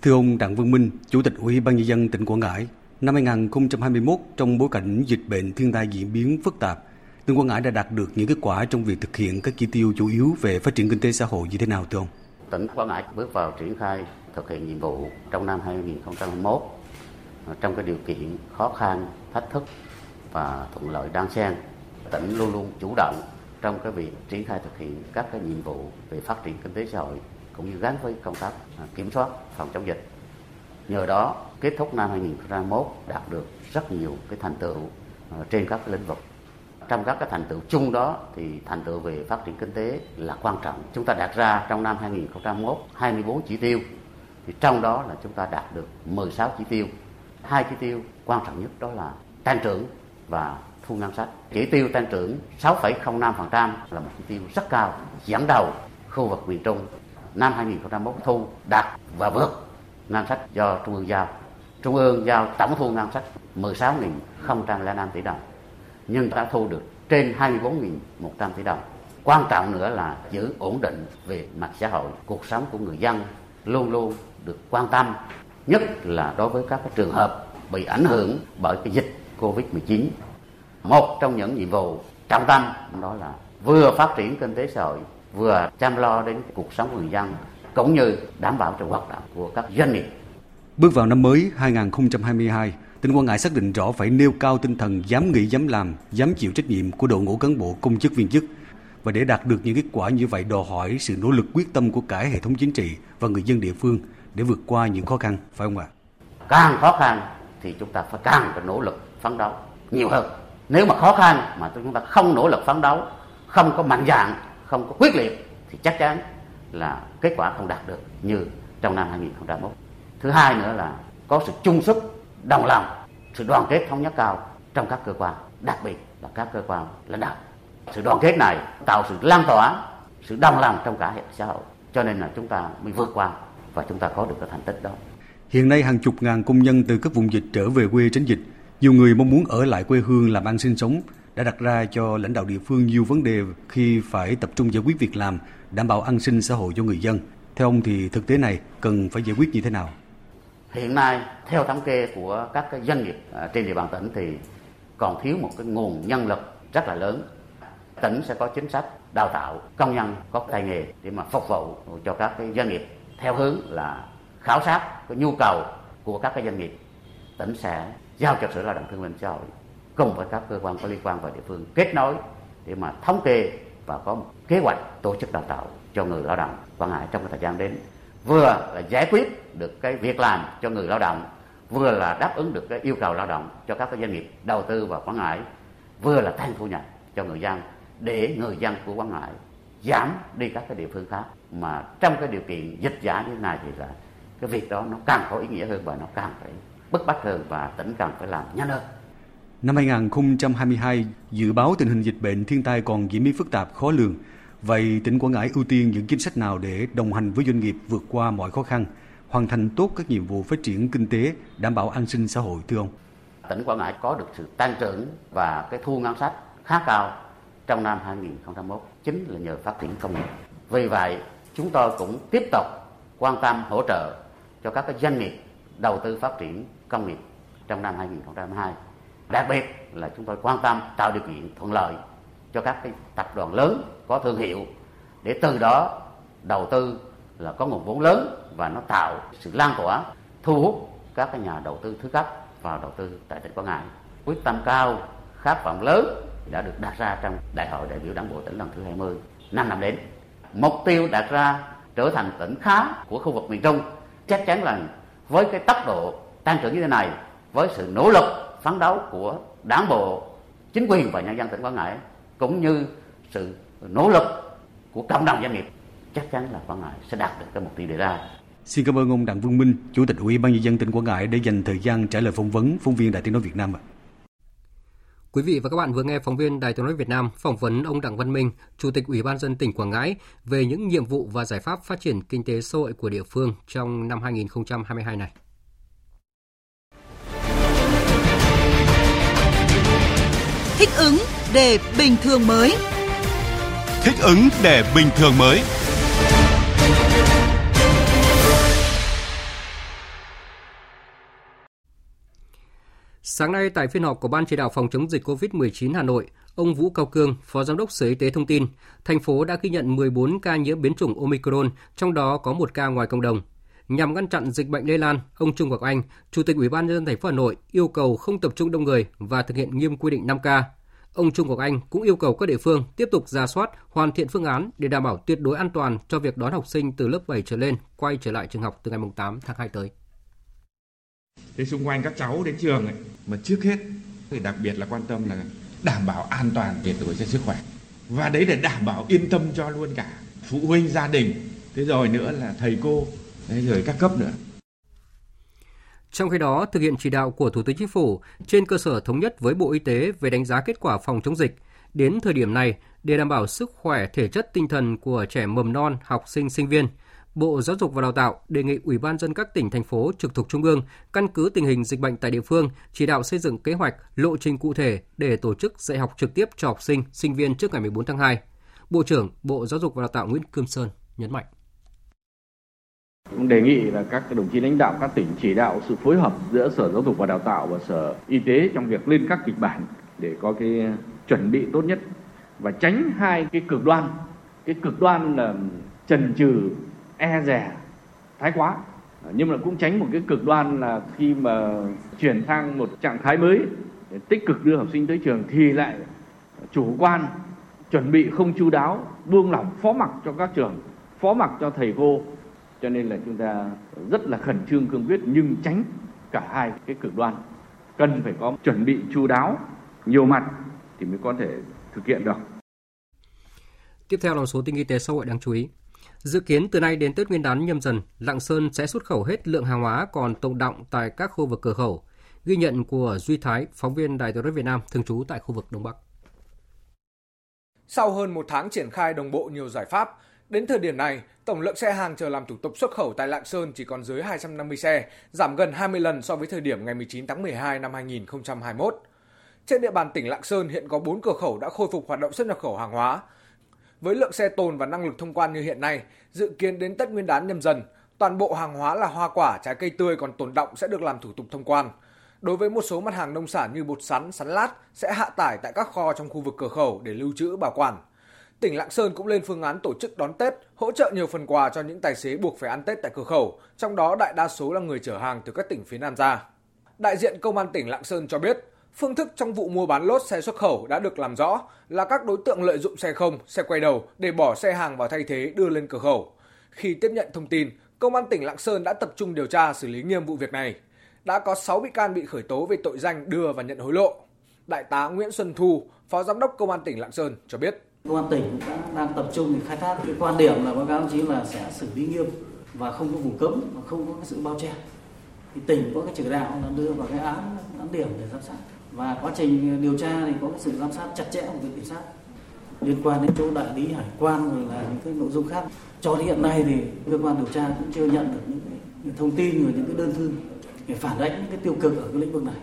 Thưa ông Đặng Văn Minh, Chủ tịch Ủy ban nhân dân tỉnh Quảng Ngãi, năm 2021 trong bối cảnh dịch bệnh thiên tai diễn biến phức tạp, tỉnh Quảng Ngãi đã đạt được những kết quả trong việc thực hiện các chỉ tiêu chủ yếu về phát triển kinh tế xã hội như thế nào thưa ông?
Tỉnh Quảng Ngãi bước vào triển khai thực hiện nhiệm vụ trong năm 2021 à, trong cái điều kiện khó khăn, thách thức và thuận lợi đan xen. Tỉnh luôn luôn chủ động trong cái việc triển khai thực hiện các cái nhiệm vụ về phát triển kinh tế xã hội cũng như gắn với công tác à, kiểm soát phòng chống dịch. Nhờ đó, kết thúc năm 2021 đạt được rất nhiều cái thành tựu à, trên các lĩnh vực trong các cái thành tựu chung đó thì thành tựu về phát triển kinh tế là quan trọng. Chúng ta đặt ra trong năm 2021 24 chỉ tiêu thì trong đó là chúng ta đạt được 16 chỉ tiêu. Hai chỉ tiêu quan trọng nhất đó là tăng trưởng và thu ngân sách. Chỉ tiêu tăng trưởng 6,05% là một chỉ tiêu rất cao, dẫn đầu khu vực miền Trung. Năm 2021 thu đạt và vượt ngân sách do Trung ương giao. Trung ương giao tổng thu ngân sách 16.005 tỷ đồng, nhưng đã thu được trên 24.100 tỷ đồng. Quan trọng nữa là giữ ổn định về mặt xã hội, cuộc sống của người dân luôn luôn được quan tâm, nhất là đối với các cái trường hợp bị ảnh hưởng bởi cái dịch Covid-19. Một trong những nhiệm vụ trọng tâm đó là vừa phát triển kinh tế xã hội, vừa chăm lo đến cuộc sống của người dân, cũng như đảm bảo cho hoạt động của các doanh nghiệp.
Bước vào năm mới 2022, tỉnh Quảng Ngãi xác định rõ phải nêu cao tinh thần dám nghĩ dám làm, dám chịu trách nhiệm của đội ngũ cán bộ công chức viên chức. Và để đạt được những kết quả như vậy đòi hỏi sự nỗ lực quyết tâm của cả hệ thống chính trị và người dân địa phương để vượt qua những khó khăn, phải không ạ?
Càng khó khăn thì chúng ta phải càng phải nỗ lực phấn đấu nhiều hơn. Nếu mà khó khăn mà chúng ta không nỗ lực phấn đấu, không có mạnh dạn, không có quyết liệt thì chắc chắn là kết quả không đạt được như trong năm 2021. Thứ hai nữa là có sự chung sức, đồng lòng, sự đoàn kết thống nhất cao trong các cơ quan, đặc biệt là các cơ quan lãnh đạo. Sự đoàn kết này tạo sự lan tỏa, sự đồng lòng trong cả hệ xã hội. Cho nên là chúng ta mới vượt qua và chúng ta có được cái thành tích đó.
Hiện nay hàng chục ngàn công nhân từ các vùng dịch trở về quê tránh dịch. Nhiều người mong muốn ở lại quê hương làm ăn sinh sống đã đặt ra cho lãnh đạo địa phương nhiều vấn đề khi phải tập trung giải quyết việc làm, đảm bảo an sinh xã hội cho người dân. Theo ông thì thực tế này cần phải giải quyết như thế nào?
Hiện nay theo thống kê của các doanh nghiệp à, trên địa bàn tỉnh thì còn thiếu một cái nguồn nhân lực rất là lớn. Tỉnh sẽ có chính sách đào tạo công nhân có tay nghề để mà phục vụ cho các cái doanh nghiệp theo hướng là khảo sát cái nhu cầu của các cái doanh nghiệp. Tỉnh sẽ giao cho Sở Lao động Thương minh Xã hội cùng với các cơ quan có liên quan và địa phương kết nối để mà thống kê và có một kế hoạch tổ chức đào tạo cho người lao động Quảng Ngãi trong cái thời gian đến vừa là giải quyết được cái việc làm cho người lao động, vừa là đáp ứng được cái yêu cầu lao động cho các cái doanh nghiệp đầu tư vào Quảng Ngãi, vừa là tăng thu nhập cho người dân để người dân của Quảng Ngãi giảm đi các cái địa phương khác mà trong cái điều kiện dịch giả như thế này thì là cái việc đó nó càng có ý nghĩa hơn và nó càng phải bức bách hơn và tỉnh cần phải làm nhanh hơn.
Năm 2022, dự báo tình hình dịch bệnh thiên tai còn diễn biến phức tạp khó lường. Vậy tỉnh Quảng Ngãi ưu tiên những chính sách nào để đồng hành với doanh nghiệp vượt qua mọi khó khăn, hoàn thành tốt các nhiệm vụ phát triển kinh tế, đảm bảo an sinh xã hội thưa ông?
Tỉnh Quảng Ngãi có được sự tăng trưởng và cái thu ngân sách khá cao trong năm 2021 chính là nhờ phát triển công nghiệp. Vì vậy, chúng tôi cũng tiếp tục quan tâm hỗ trợ cho các cái doanh nghiệp đầu tư phát triển công nghiệp trong năm 2022. Đặc biệt là chúng tôi quan tâm tạo điều kiện thuận lợi cho các cái tập đoàn lớn có thương hiệu để từ đó đầu tư là có nguồn vốn lớn và nó tạo sự lan tỏa thu hút các cái nhà đầu tư thứ cấp vào đầu tư tại tỉnh Quảng Ngãi. Quyết tâm cao, khát vọng lớn đã được đặt ra trong Đại hội đại biểu Đảng bộ tỉnh lần thứ 20 năm năm đến. Mục tiêu đặt ra trở thành tỉnh khá của khu vực miền Trung chắc chắn là với cái tốc độ tăng trưởng như thế này với sự nỗ lực phấn đấu của đảng bộ chính quyền và nhân dân tỉnh Quảng Ngãi cũng như sự nỗ lực của cộng đồng doanh nghiệp chắc chắn là Quảng Ngãi sẽ đạt được cái mục tiêu đề ra.
Xin cảm ơn ông Đặng Vương Minh, Chủ tịch Ủy ban nhân dân tỉnh Quảng Ngãi để dành thời gian trả lời phỏng vấn phóng viên Đài Tiếng nói Việt Nam ạ.
Quý vị và các bạn vừa nghe phóng viên Đài Tiếng nói Việt Nam phỏng vấn ông Đặng Văn Minh, Chủ tịch Ủy ban dân tỉnh Quảng Ngãi về những nhiệm vụ và giải pháp phát triển kinh tế xã hội của địa phương trong năm 2022 này.
Thích ứng để bình thường mới.
Thích ứng để bình thường mới.
Sáng nay tại phiên họp của Ban chỉ đạo phòng chống dịch COVID-19 Hà Nội, ông Vũ Cao Cương, Phó Giám đốc Sở Y tế thông tin, thành phố đã ghi nhận 14 ca nhiễm biến chủng Omicron, trong đó có một ca ngoài cộng đồng. Nhằm ngăn chặn dịch bệnh lây lan, ông Trung Ngọc Anh, Chủ tịch Ủy ban nhân dân thành phố Hà Nội yêu cầu không tập trung đông người và thực hiện nghiêm quy định 5K. Ông Trung Ngọc Anh cũng yêu cầu các địa phương tiếp tục ra soát, hoàn thiện phương án để đảm bảo tuyệt đối an toàn cho việc đón học sinh từ lớp 7 trở lên quay trở lại trường học từ ngày 8 tháng 2 tới.
Thế xung quanh các cháu đến trường ấy, mà trước hết thì đặc biệt là quan tâm là đảm bảo an toàn tuyệt đối cho sức khỏe. Và đấy để đảm bảo yên tâm cho luôn cả phụ huynh gia đình. Thế rồi nữa là thầy cô Đấy, rồi các cấp nữa.
Trong khi đó, thực hiện chỉ đạo của Thủ tướng Chính phủ trên cơ sở thống nhất với Bộ Y tế về đánh giá kết quả phòng chống dịch, đến thời điểm này, để đảm bảo sức khỏe thể chất tinh thần của trẻ mầm non, học sinh, sinh viên, Bộ Giáo dục và Đào tạo đề nghị Ủy ban dân các tỉnh thành phố trực thuộc trung ương căn cứ tình hình dịch bệnh tại địa phương chỉ đạo xây dựng kế hoạch, lộ trình cụ thể để tổ chức dạy học trực tiếp cho học sinh, sinh viên trước ngày 14 tháng 2. Bộ trưởng Bộ Giáo dục và Đào tạo Nguyễn Cương Sơn nhấn mạnh.
Cũng đề nghị là các đồng chí lãnh đạo các tỉnh chỉ đạo sự phối hợp giữa Sở Giáo dục và Đào tạo và Sở Y tế trong việc lên các kịch bản để có cái chuẩn bị tốt nhất và tránh hai cái cực đoan. Cái cực đoan là trần trừ e rè, thái quá. Nhưng mà cũng tránh một cái cực đoan là khi mà chuyển sang một trạng thái mới để tích cực đưa học sinh tới trường thì lại chủ quan, chuẩn bị không chu đáo, buông lỏng, phó mặc cho các trường, phó mặc cho thầy cô. Cho nên là chúng ta rất là khẩn trương, cương quyết, nhưng tránh cả hai cái cực đoan. Cần phải có chuẩn bị chu đáo, nhiều mặt thì mới có thể thực hiện được.
Tiếp theo là một số tin kinh tế xã hội đáng chú ý. Dự kiến từ nay đến Tết Nguyên đán nhâm dần, Lạng Sơn sẽ xuất khẩu hết lượng hàng hóa còn tồn động tại các khu vực cửa khẩu. Ghi nhận của Duy Thái, phóng viên Đài truyền hình Việt Nam thường trú tại khu vực Đông Bắc.
Sau hơn một tháng triển khai đồng bộ nhiều giải pháp, đến thời điểm này, tổng lượng xe hàng chờ làm thủ tục xuất khẩu tại Lạng Sơn chỉ còn dưới 250 xe, giảm gần 20 lần so với thời điểm ngày 19 tháng 12 năm 2021. Trên địa bàn tỉnh Lạng Sơn hiện có 4 cửa khẩu đã khôi phục hoạt động xuất nhập khẩu hàng hóa, với lượng xe tồn và năng lực thông quan như hiện nay, dự kiến đến Tết Nguyên đán nhâm dần, toàn bộ hàng hóa là hoa quả, trái cây tươi còn tồn động sẽ được làm thủ tục thông quan. Đối với một số mặt hàng nông sản như bột sắn, sắn lát sẽ hạ tải tại các kho trong khu vực cửa khẩu để lưu trữ bảo quản. Tỉnh Lạng Sơn cũng lên phương án tổ chức đón Tết, hỗ trợ nhiều phần quà cho những tài xế buộc phải ăn Tết tại cửa khẩu, trong đó đại đa số là người chở hàng từ các tỉnh phía Nam ra. Đại diện Công an tỉnh Lạng Sơn cho biết, Phương thức trong vụ mua bán lốt xe xuất khẩu đã được làm rõ là các đối tượng lợi dụng xe không, xe quay đầu để bỏ xe hàng vào thay thế đưa lên cửa khẩu. Khi tiếp nhận thông tin, Công an tỉnh Lạng Sơn đã tập trung điều tra xử lý nghiêm vụ việc này. Đã có 6 bị can bị khởi tố về tội danh đưa và nhận hối lộ. Đại tá Nguyễn Xuân Thu, Phó Giám đốc Công an tỉnh Lạng Sơn cho biết.
Công an tỉnh đã đang tập trung để khai thác cái quan điểm là báo cáo đồng chí là sẽ xử lý nghiêm và không có vùng cấm và không có cái sự bao che. Thì tỉnh có cái chỉ đạo là đưa vào cái án án điểm để giám sát và quá trình điều tra thì có cái sự giám sát chặt chẽ của viện kiểm sát liên quan đến chỗ đại lý hải quan rồi là những cái nội dung khác cho đến hiện nay thì cơ quan điều tra cũng chưa nhận được những cái thông tin rồi những cái đơn thư để phản ánh những cái tiêu cực ở cái lĩnh vực này.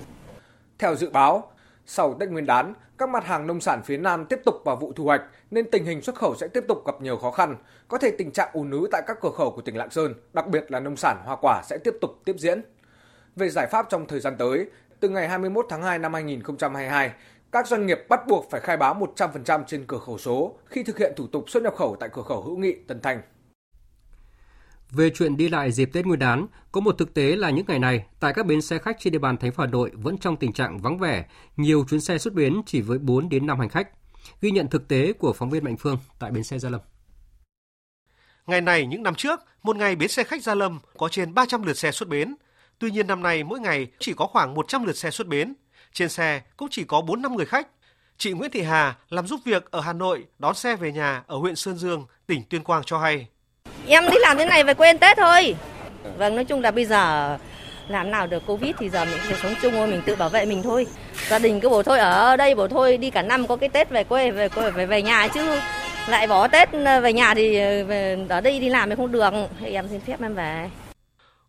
Theo dự báo, sau Tết Nguyên đán, các mặt hàng nông sản phía Nam tiếp tục vào vụ thu hoạch nên tình hình xuất khẩu sẽ tiếp tục gặp nhiều khó khăn. Có thể tình trạng ùn ứ tại các cửa khẩu của tỉnh Lạng Sơn, đặc biệt là nông sản hoa quả sẽ tiếp tục tiếp diễn. Về giải pháp trong thời gian tới, từ ngày 21 tháng 2 năm 2022, các doanh nghiệp bắt buộc phải khai báo 100% trên cửa khẩu số khi thực hiện thủ tục xuất nhập khẩu tại cửa khẩu hữu nghị Tân Thanh.
Về chuyện đi lại dịp Tết Nguyên đán, có một thực tế là những ngày này, tại các bến xe khách trên địa bàn thành phố Hà Nội vẫn trong tình trạng vắng vẻ, nhiều chuyến xe xuất bến chỉ với 4 đến 5 hành khách. Ghi nhận thực tế của phóng viên Mạnh Phương tại bến xe Gia Lâm.
Ngày này những năm trước, một ngày bến xe khách Gia Lâm có trên 300 lượt xe xuất bến, Tuy nhiên năm nay mỗi ngày chỉ có khoảng 100 lượt xe xuất bến. Trên xe cũng chỉ có 4-5 người khách. Chị Nguyễn Thị Hà làm giúp việc ở Hà Nội đón xe về nhà ở huyện Sơn Dương, tỉnh Tuyên Quang cho hay.
Em đi làm thế này về quên Tết thôi. Vâng, nói chung là bây giờ làm nào được Covid thì giờ mình phải sống chung thôi, mình tự bảo vệ mình thôi. Gia đình cứ bố thôi ở đây bố thôi đi cả năm có cái Tết về quê về quê về về nhà chứ lại bỏ Tết về nhà thì về, ở đây đi làm thì không được thì em xin phép em về.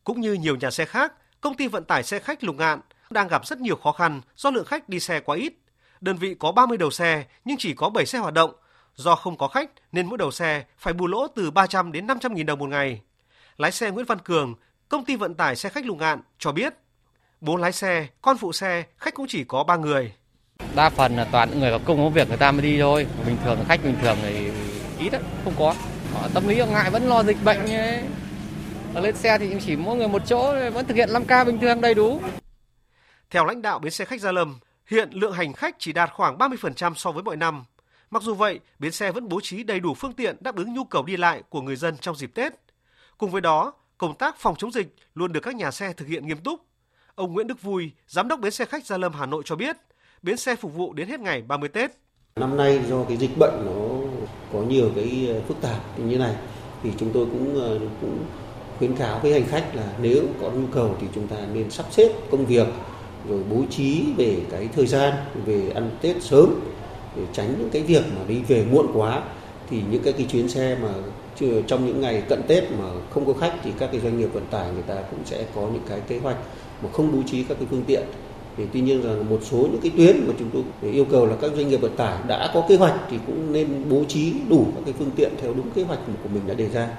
Cũng như nhiều nhà xe khác, công ty vận tải xe khách Lục Ngạn đang gặp rất nhiều khó khăn do lượng khách đi xe quá ít. Đơn vị có 30 đầu xe nhưng chỉ có 7 xe hoạt động. Do không có khách nên mỗi đầu xe phải bù lỗ từ 300 đến 500 nghìn đồng một ngày. Lái xe Nguyễn Văn Cường, công ty vận tải xe khách Lục Ngạn cho biết, bố lái xe, con phụ xe, khách cũng chỉ có 3 người.
Đa phần là toàn những người có công có việc người ta mới đi thôi. Bình thường khách bình thường thì ít đấy, không có. Họ tâm lý ngại vẫn lo dịch bệnh ấy ở lên xe thì chỉ mỗi người một chỗ vẫn thực hiện 5K bình thường đầy đủ.
Theo lãnh đạo bến xe khách Gia Lâm, hiện lượng hành khách chỉ đạt khoảng 30% so với mọi năm. Mặc dù vậy, bến xe vẫn bố trí đầy đủ phương tiện đáp ứng nhu cầu đi lại của người dân trong dịp Tết. Cùng với đó, công tác phòng chống dịch luôn được các nhà xe thực hiện nghiêm túc. Ông Nguyễn Đức Vui, giám đốc bến xe khách Gia Lâm Hà Nội cho biết, bến xe phục vụ đến hết ngày 30 Tết.
Năm nay do cái dịch bệnh nó có nhiều cái phức tạp như này thì chúng tôi cũng cũng khuyến cáo với hành khách là nếu có nhu cầu thì chúng ta nên sắp xếp công việc rồi bố trí về cái thời gian về ăn Tết sớm để tránh những cái việc mà đi về muộn quá thì những cái, cái chuyến xe mà trong những ngày cận Tết mà không có khách thì các cái doanh nghiệp vận tải người ta cũng sẽ có những cái kế hoạch mà không bố trí các cái phương tiện thì tuy nhiên là một số những cái tuyến mà chúng tôi yêu cầu là các doanh nghiệp vận tải đã có kế hoạch thì cũng nên bố trí đủ các cái phương tiện theo đúng kế hoạch của mình đã đề ra.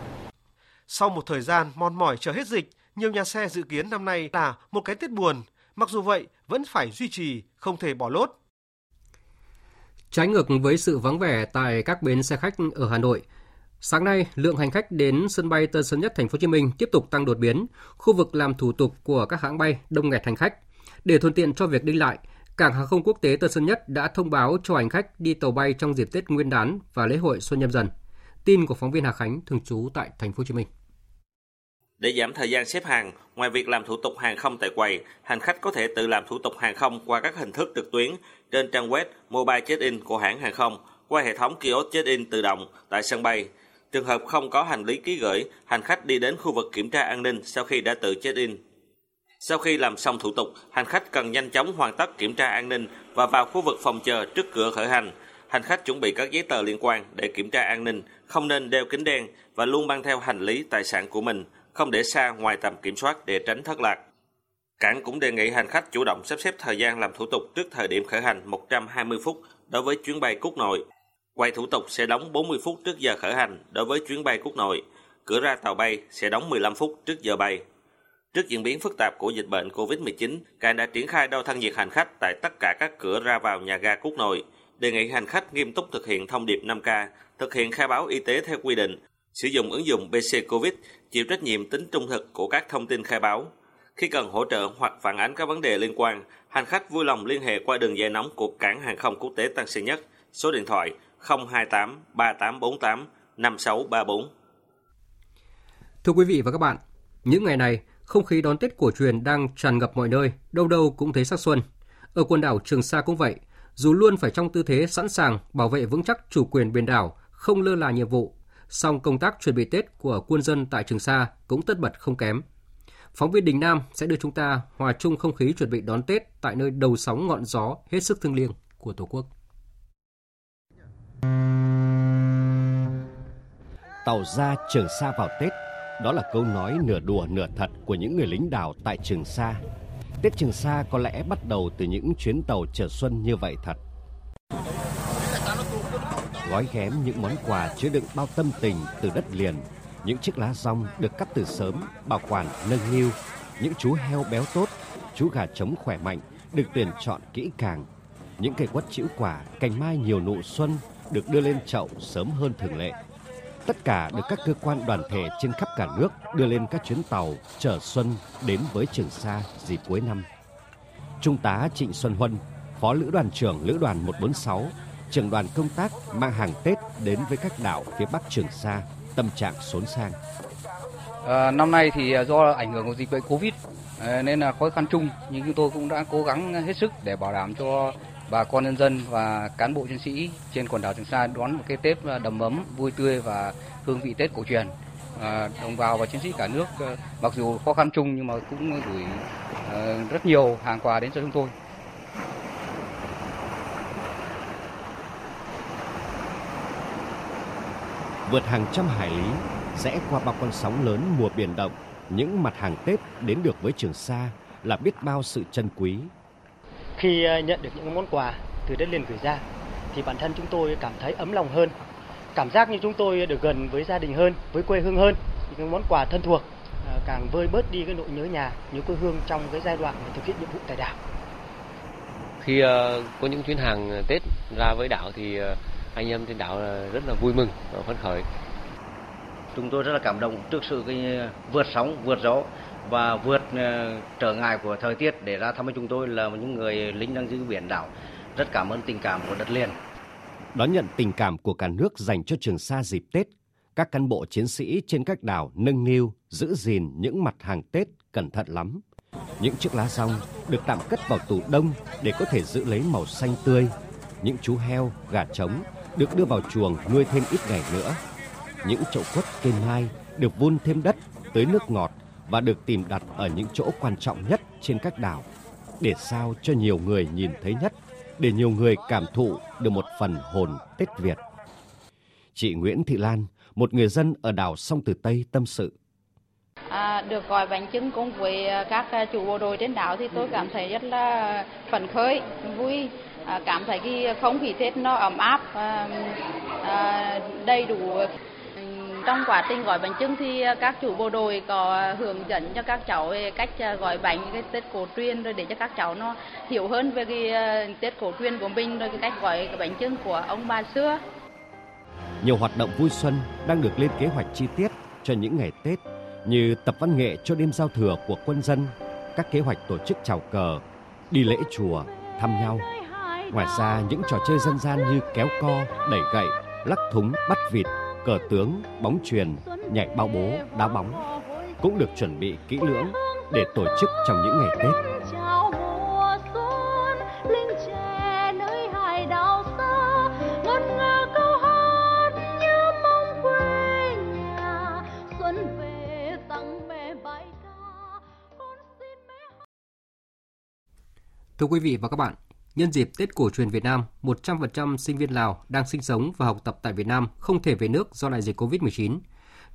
Sau một thời gian mòn mỏi chờ hết dịch, nhiều nhà xe dự kiến năm nay là một cái Tết buồn. Mặc dù vậy, vẫn phải duy trì, không thể bỏ lốt.
Trái ngược với sự vắng vẻ tại các bến xe khách ở Hà Nội, sáng nay lượng hành khách đến sân bay Tân Sơn Nhất Thành phố Hồ Chí Minh tiếp tục tăng đột biến. Khu vực làm thủ tục của các hãng bay đông nghẹt hành khách. Để thuận tiện cho việc đi lại, Cảng hàng không quốc tế Tân Sơn Nhất đã thông báo cho hành khách đi tàu bay trong dịp Tết Nguyên đán và lễ hội Xuân Nhâm Dần. Tin của phóng viên Hà Khánh thường trú tại Thành phố Hồ Chí Minh.
Để giảm thời gian xếp hàng, ngoài việc làm thủ tục hàng không tại quầy, hành khách có thể tự làm thủ tục hàng không qua các hình thức trực tuyến trên trang web Mobile Check-in của hãng hàng không, qua hệ thống kiosk check-in tự động tại sân bay. Trường hợp không có hành lý ký gửi, hành khách đi đến khu vực kiểm tra an ninh sau khi đã tự check-in. Sau khi làm xong thủ tục, hành khách cần nhanh chóng hoàn tất kiểm tra an ninh và vào khu vực phòng chờ trước cửa khởi hành. Hành khách chuẩn bị các giấy tờ liên quan để kiểm tra an ninh, không nên đeo kính đen và luôn mang theo hành lý tài sản của mình, không để xa ngoài tầm kiểm soát để tránh thất lạc. Cảng cũng đề nghị hành khách chủ động sắp xếp thời gian làm thủ tục trước thời điểm khởi hành 120 phút đối với chuyến bay quốc nội. Quay thủ tục sẽ đóng 40 phút trước giờ khởi hành đối với chuyến bay quốc nội. Cửa ra tàu bay sẽ đóng 15 phút trước giờ bay. Trước diễn biến phức tạp của dịch bệnh COVID-19, cảng đã triển khai đo thân nhiệt hành khách tại tất cả các cửa ra vào nhà ga quốc nội, đề nghị hành khách nghiêm túc thực hiện thông điệp 5K, thực hiện khai báo y tế theo quy định, sử dụng ứng dụng BC Covid, chịu trách nhiệm tính trung thực của các thông tin khai báo. Khi cần hỗ trợ hoặc phản ánh các vấn đề liên quan, hành khách vui lòng liên hệ qua đường dây nóng của Cảng hàng không quốc tế Tân Sơn Nhất, số điện thoại 028 3848 5634.
Thưa quý vị và các bạn, những ngày này, không khí đón Tết cổ truyền đang tràn ngập mọi nơi, đâu đâu cũng thấy sắc xuân. Ở quần đảo Trường Sa cũng vậy, dù luôn phải trong tư thế sẵn sàng bảo vệ vững chắc chủ quyền biển đảo, không lơ là nhiệm vụ, song công tác chuẩn bị Tết của quân dân tại Trường Sa cũng tất bật không kém. Phóng viên Đình Nam sẽ đưa chúng ta hòa chung không khí chuẩn bị đón Tết tại nơi đầu sóng ngọn gió hết sức thương liêng của Tổ quốc.
Tàu ra Trường Sa vào Tết đó là câu nói nửa đùa nửa thật của những người lính đảo tại Trường Sa. Tết Trường Sa có lẽ bắt đầu từ những chuyến tàu chở xuân như vậy thật. Gói ghém những món quà chứa đựng bao tâm tình từ đất liền, những chiếc lá rong được cắt từ sớm, bảo quản nâng niu, những chú heo béo tốt, chú gà trống khỏe mạnh được tuyển chọn kỹ càng, những cây quất chĩu quả, cành mai nhiều nụ xuân được đưa lên chậu sớm hơn thường lệ. Tất cả được các cơ quan đoàn thể trên khắp cả nước đưa lên các chuyến tàu chở xuân đến với Trường Sa dịp cuối năm. Trung tá Trịnh Xuân Huân, Phó Lữ đoàn trưởng Lữ đoàn 146, trưởng đoàn công tác mang hàng Tết đến với các đảo phía Bắc Trường Sa, tâm trạng xốn sang.
À, năm nay thì à, do ảnh hưởng của dịch bệnh Covid à, nên là khó khăn chung nhưng chúng tôi cũng đã cố gắng hết sức để bảo đảm cho bà con nhân dân và cán bộ chiến sĩ trên quần đảo Trường Sa đón một cái Tết à, đầm ấm, vui tươi và hương vị Tết cổ truyền. À, đồng bào và chiến sĩ cả nước à, mặc dù khó khăn chung nhưng mà cũng gửi à, rất nhiều hàng quà đến cho chúng tôi.
Vượt hàng trăm hải lý, rẽ qua bao con sóng lớn mùa biển động, những mặt hàng Tết đến được với Trường Sa là biết bao sự trân quý,
khi ờ, nhận được những món quà từ đất liền gửi ra thì bản thân chúng tôi cảm thấy ấm lòng hơn, cảm giác như chúng tôi được gần với gia đình hơn, với quê hương hơn. Những món quà thân thuộc ờ, càng vơi bớt đi cái nỗi nhớ nhà, nhớ quê hương trong cái giai đoạn thực hiện nhiệm vụ tại đảo.
Khi ờ, có những chuyến hàng Tết ra với đảo thì anh em trên đảo rất là vui mừng và phấn khởi.
Chúng tôi rất là cảm động trước sự cái vượt sóng, vượt gió và vượt ờ, trở ngại của thời tiết để ra thăm với chúng tôi là những người lính đang giữ biển đảo. Rất cảm ơn tình cảm của đất liền.
Đón nhận tình cảm của cả nước dành cho Trường Sa dịp Tết, các cán bộ chiến sĩ trên các đảo nâng niu, giữ gìn những mặt hàng Tết cẩn thận lắm. Những chiếc lá rong được tạm cất vào tủ đông để có thể giữ lấy màu xanh tươi. Những chú heo, gà trống được đưa vào chuồng nuôi thêm ít ngày nữa. Những chậu quất cây mai được vun thêm đất tới nước ngọt và được tìm đặt ở những chỗ quan trọng nhất trên các đảo để sao cho nhiều người nhìn thấy nhất, để nhiều người cảm thụ được một phần hồn Tết Việt. Chị Nguyễn Thị Lan, một người dân ở đảo Sông Tử Tây tâm sự.
À, được gọi bánh trưng cùng với à, các à, chủ bộ đội trên đảo thì tôi cảm thấy rất là phấn khởi, vui, à, cảm thấy cái không khí Tết nó ấm áp, à, à, đầy đủ trong quá trình gói bánh trưng thì ờ, các chủ bộ đội có hướng dẫn cho các cháu về cách ờ, gói bánh cái Tết cổ truyền rồi để cho các cháu nó hiểu hơn về cái ờ, Tết cổ truyền của mình rồi cái cách gói cái bánh trưng của ông bà xưa.
Nhiều hoạt động vui xuân đang được lên kế hoạch chi tiết cho những ngày Tết như tập văn nghệ cho đêm giao thừa của quân dân, các kế hoạch tổ chức chào cờ, đi lễ chùa, thăm nhau. Ngoài ra những trò chơi dân gian như kéo co, đẩy gậy, lắc thúng, bắt vịt, cờ tướng, bóng truyền, nhảy bao bố, đá bóng cũng được chuẩn bị kỹ lưỡng để tổ chức trong những ngày Tết.
Thưa quý vị và các bạn, nhân dịp Tết cổ truyền Việt Nam, 100% sinh viên Lào đang sinh sống và học tập tại Việt Nam không thể về nước do đại dịch COVID-19.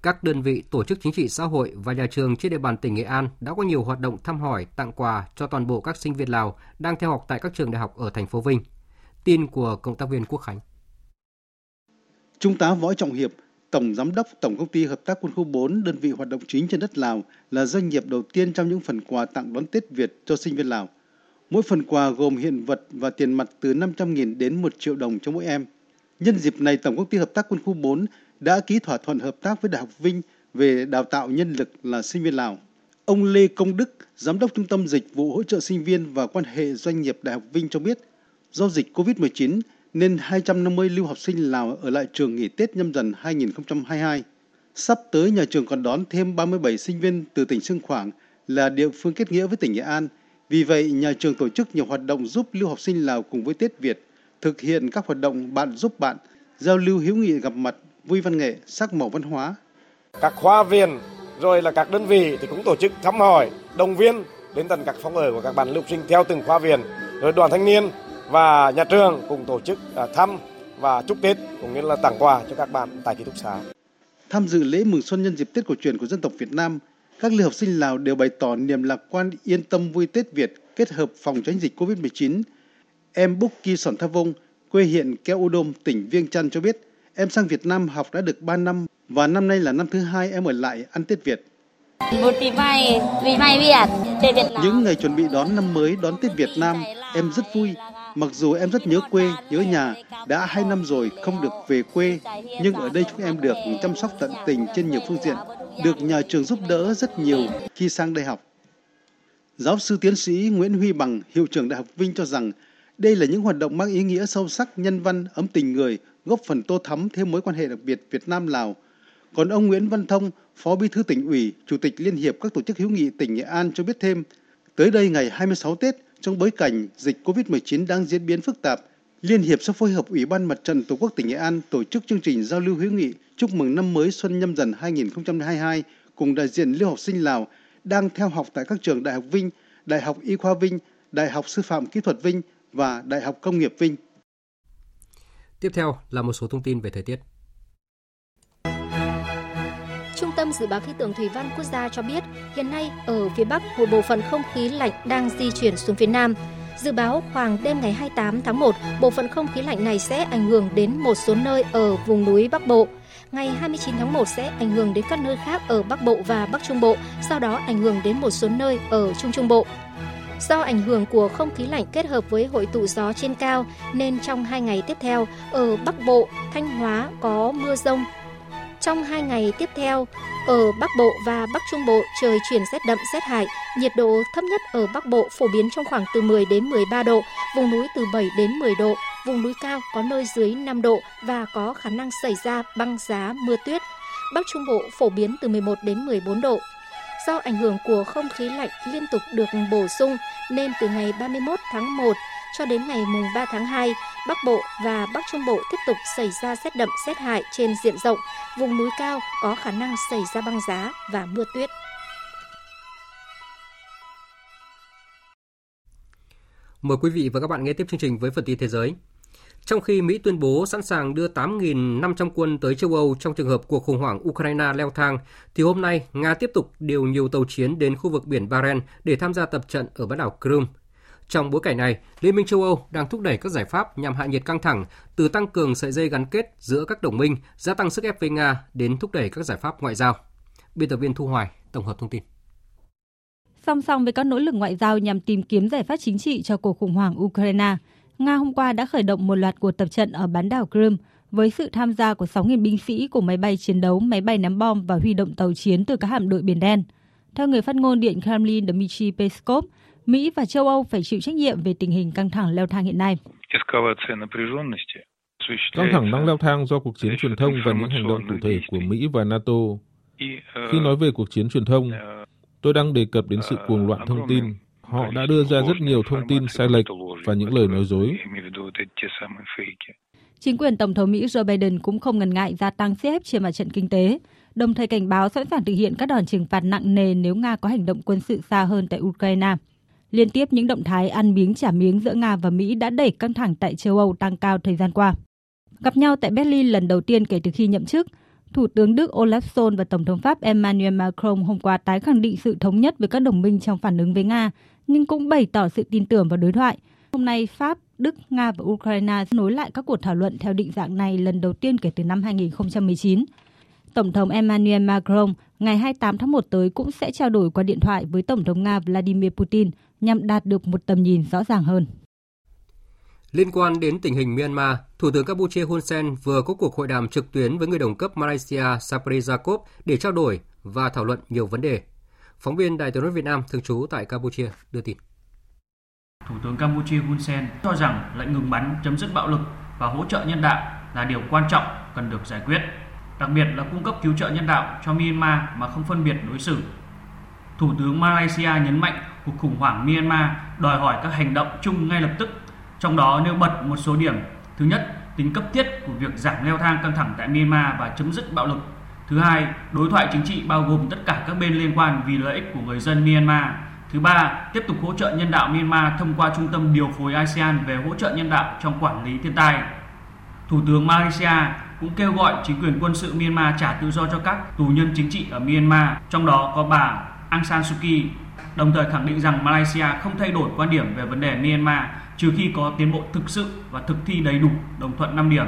Các đơn vị tổ chức chính trị xã hội và nhà trường trên địa bàn tỉnh Nghệ An đã có nhiều hoạt động thăm hỏi, tặng quà cho toàn bộ các sinh viên Lào đang theo học tại các trường đại học ở thành phố Vinh. Tin của cộng tác viên Quốc Khánh.
Trung tá Võ Trọng Hiệp, Tổng Giám đốc Tổng Công ty Hợp tác Quân khu 4, đơn vị hoạt động chính trên đất Lào, là doanh nghiệp đầu tiên trong những phần quà tặng đón Tết Việt cho sinh viên Lào – Mỗi phần quà gồm hiện vật và tiền mặt từ 500.000 đến 1 triệu đồng cho mỗi em. Nhân dịp này, Tổng công ty Hợp tác Quân khu 4 đã ký thỏa thuận hợp tác với Đại học Vinh về đào tạo nhân lực là sinh viên Lào. Ông Lê Công Đức, Giám đốc Trung tâm Dịch vụ Hỗ trợ Sinh viên và Quan hệ Doanh nghiệp Đại học Vinh cho biết, do dịch COVID-19 nên 250 lưu học sinh Lào ở lại trường nghỉ Tết nhâm dần 2022. Sắp tới, nhà trường còn đón thêm 37 sinh viên từ tỉnh Sương Khoảng là địa phương kết nghĩa với tỉnh Nghệ An – vì vậy, nhà trường tổ chức nhiều hoạt động giúp lưu học sinh Lào cùng với Tết Việt thực hiện các hoạt động bạn giúp bạn, giao lưu hữu nghị gặp mặt, vui văn nghệ, sắc màu văn hóa.
Các khoa viên rồi là các đơn vị thì cũng tổ chức thăm hỏi, động viên đến tận các phòng ở của các bạn lưu học sinh theo từng khoa viên. Rồi đoàn thanh niên và nhà trường cùng tổ chức à, thăm và chúc Tết cũng như là tặng quà cho các bạn tại ký túc xá.
Tham dự lễ mừng xuân nhân dịp Tết cổ truyền của dân tộc Việt Nam, các lưu học sinh Lào đều bày tỏ niềm lạc quan yên tâm vui Tết Việt kết hợp phòng tránh dịch COVID-19. Em Bukki Sòn Tha Vông, quê huyện Keo Udom, tỉnh Viêng Chăn cho biết, em sang Việt Nam học đã được 3 năm và năm nay là năm thứ hai em ở lại ăn Tết Việt. Những ngày chuẩn bị đón năm mới, đón Tết Việt Nam, em rất vui. Mặc dù em rất nhớ quê, nhớ nhà, đã hai năm rồi không được về quê, nhưng ở đây chúng em được chăm sóc tận tình trên nhiều phương diện được nhà trường giúp đỡ rất nhiều khi sang đại học. Giáo sư tiến sĩ Nguyễn Huy Bằng, hiệu trưởng Đại học Vinh cho rằng đây là những hoạt động mang ý nghĩa sâu sắc, nhân văn, ấm tình người, góp phần tô thắm thêm mối quan hệ đặc biệt Việt Nam-Lào. Còn ông Nguyễn Văn Thông, Phó Bí thư tỉnh ủy, Chủ tịch Liên hiệp các tổ chức hữu nghị tỉnh Nghệ An cho biết thêm, tới đây ngày 26 Tết, trong bối cảnh dịch COVID-19 đang diễn biến phức tạp, Liên hiệp sẽ phối hợp Ủy ban Mặt trận Tổ quốc tỉnh Nghệ An tổ chức chương trình giao lưu hữu nghị chúc mừng năm mới Xuân Nhâm Dần 2022 cùng đại diện lưu học sinh Lào đang theo học tại các trường Đại học Vinh, Đại học Y khoa Vinh, Đại học Sư phạm Kỹ thuật Vinh và Đại học Công nghiệp Vinh.
Tiếp theo là một số thông tin về thời tiết.
Trung tâm Dự báo Khí tượng Thủy văn Quốc gia cho biết, hiện nay ở phía Bắc một bộ phận không khí lạnh đang di chuyển xuống phía Nam. Dự báo khoảng đêm ngày 28 tháng 1, bộ phận không khí lạnh này sẽ ảnh hưởng đến một số nơi ở vùng núi Bắc Bộ. Ngày 29 tháng 1 sẽ ảnh hưởng đến các nơi khác ở Bắc Bộ và Bắc Trung Bộ, sau đó ảnh hưởng đến một số nơi ở Trung Trung Bộ. Do ảnh hưởng của không khí lạnh kết hợp với hội tụ gió trên cao nên trong hai ngày tiếp theo ở Bắc Bộ, Thanh Hóa có mưa rông. Trong hai ngày tiếp theo, ở Bắc Bộ và Bắc Trung Bộ trời chuyển rét đậm rét hại, nhiệt độ thấp nhất ở Bắc Bộ phổ biến trong khoảng từ 10 đến 13 độ, vùng núi từ 7 đến 10 độ, vùng núi cao có nơi dưới 5 độ và có khả năng xảy ra băng giá mưa tuyết. Bắc Trung Bộ phổ biến từ 11 đến 14 độ. Do ảnh hưởng của không khí lạnh liên tục được bổ sung nên từ ngày 31 tháng 1 cho đến ngày mùng 3 tháng 2, Bắc Bộ và Bắc Trung Bộ tiếp tục xảy ra rét đậm rét hại trên diện rộng, vùng núi cao có khả năng xảy ra băng giá và mưa tuyết.
Mời quý vị và các bạn nghe tiếp chương trình với phần tin thế giới. Trong khi Mỹ tuyên bố sẵn sàng đưa 8.500 quân tới châu Âu trong trường hợp cuộc khủng hoảng Ukraine leo thang, thì hôm nay Nga tiếp tục điều nhiều tàu chiến đến khu vực biển Baren để tham gia tập trận ở bán đảo Crimea. Trong bối cảnh này, Liên minh châu Âu đang thúc đẩy các giải pháp nhằm hạ nhiệt căng thẳng, từ tăng cường sợi dây gắn kết giữa các đồng minh, gia tăng sức ép với Nga đến thúc đẩy các giải pháp ngoại giao. Biên tập viên Thu Hoài tổng hợp thông tin.
Song song với các nỗ lực ngoại giao nhằm tìm kiếm giải pháp chính trị cho cuộc khủng hoảng Ukraine, Nga hôm qua đã khởi động một loạt cuộc tập trận ở bán đảo Crimea với sự tham gia của 6.000 binh sĩ của máy bay chiến đấu, máy bay ném bom và huy động tàu chiến từ các hạm đội Biển Đen. Theo người phát ngôn Điện Kremlin Dmitry Peskov, Mỹ và châu Âu phải chịu trách nhiệm về tình hình căng thẳng leo thang hiện nay.
Căng thẳng đang leo thang do cuộc chiến truyền thông và những hành động cụ thể của Mỹ và NATO. Khi nói về cuộc chiến truyền thông, tôi đang đề cập đến sự cuồng loạn thông tin. Họ đã đưa ra rất nhiều thông tin sai lệch và những lời nói dối.
Chính quyền Tổng thống Mỹ Joe Biden cũng không ngần ngại gia tăng sức ép trên mặt trận kinh tế, đồng thời cảnh báo sẵn sàng thực hiện các đòn trừng phạt nặng nề nếu Nga có hành động quân sự xa hơn tại Ukraine. Liên tiếp những động thái ăn miếng trả miếng giữa Nga và Mỹ đã đẩy căng thẳng tại châu Âu tăng cao thời gian qua. Gặp nhau tại Berlin lần đầu tiên kể từ khi nhậm chức, Thủ tướng Đức Olaf Scholz và Tổng thống Pháp Emmanuel Macron hôm qua tái khẳng định sự thống nhất với các đồng minh trong phản ứng với Nga, nhưng cũng bày tỏ sự tin tưởng vào đối thoại. Hôm nay, Pháp, Đức, Nga và Ukraine nối lại các cuộc thảo luận theo định dạng này lần đầu tiên kể từ năm 2019. Tổng thống Emmanuel Macron ngày 28 tháng 1 tới cũng sẽ trao đổi qua điện thoại với Tổng thống Nga Vladimir Putin nhằm đạt được một tầm nhìn rõ ràng hơn.
Liên quan đến tình hình Myanmar, Thủ tướng Campuchia Hun Sen vừa có cuộc hội đàm trực tuyến với người đồng cấp Malaysia Sapri Jacob để trao đổi và thảo luận nhiều vấn đề. Phóng viên Đài tiếng nói Việt Nam thường trú tại Campuchia đưa tin.
Thủ tướng Campuchia Hun Sen cho rằng lệnh ngừng bắn chấm dứt bạo lực và hỗ trợ nhân đạo là điều quan trọng cần được giải quyết, đặc biệt là cung cấp cứu trợ nhân đạo cho Myanmar mà không phân biệt đối xử. Thủ tướng Malaysia nhấn mạnh cuộc khủng hoảng Myanmar đòi hỏi các hành động chung ngay lập tức, trong đó nêu bật một số điểm. Thứ nhất, tính cấp thiết của việc giảm leo thang căng thẳng tại Myanmar và chấm dứt bạo lực. Thứ hai, đối thoại chính trị bao gồm tất cả các bên liên quan vì lợi ích của người dân Myanmar. Thứ ba, tiếp tục hỗ trợ nhân đạo Myanmar thông qua trung tâm điều phối ASEAN về hỗ trợ nhân đạo trong quản lý thiên tai. Thủ tướng Malaysia cũng kêu gọi chính quyền quân sự Myanmar trả tự do cho các tù nhân chính trị ở Myanmar, trong đó có bà Aung San Suu Kyi, đồng thời khẳng định rằng Malaysia không thay đổi quan điểm về vấn đề Myanmar trừ khi có tiến bộ thực sự và thực thi đầy đủ đồng thuận 5 điểm.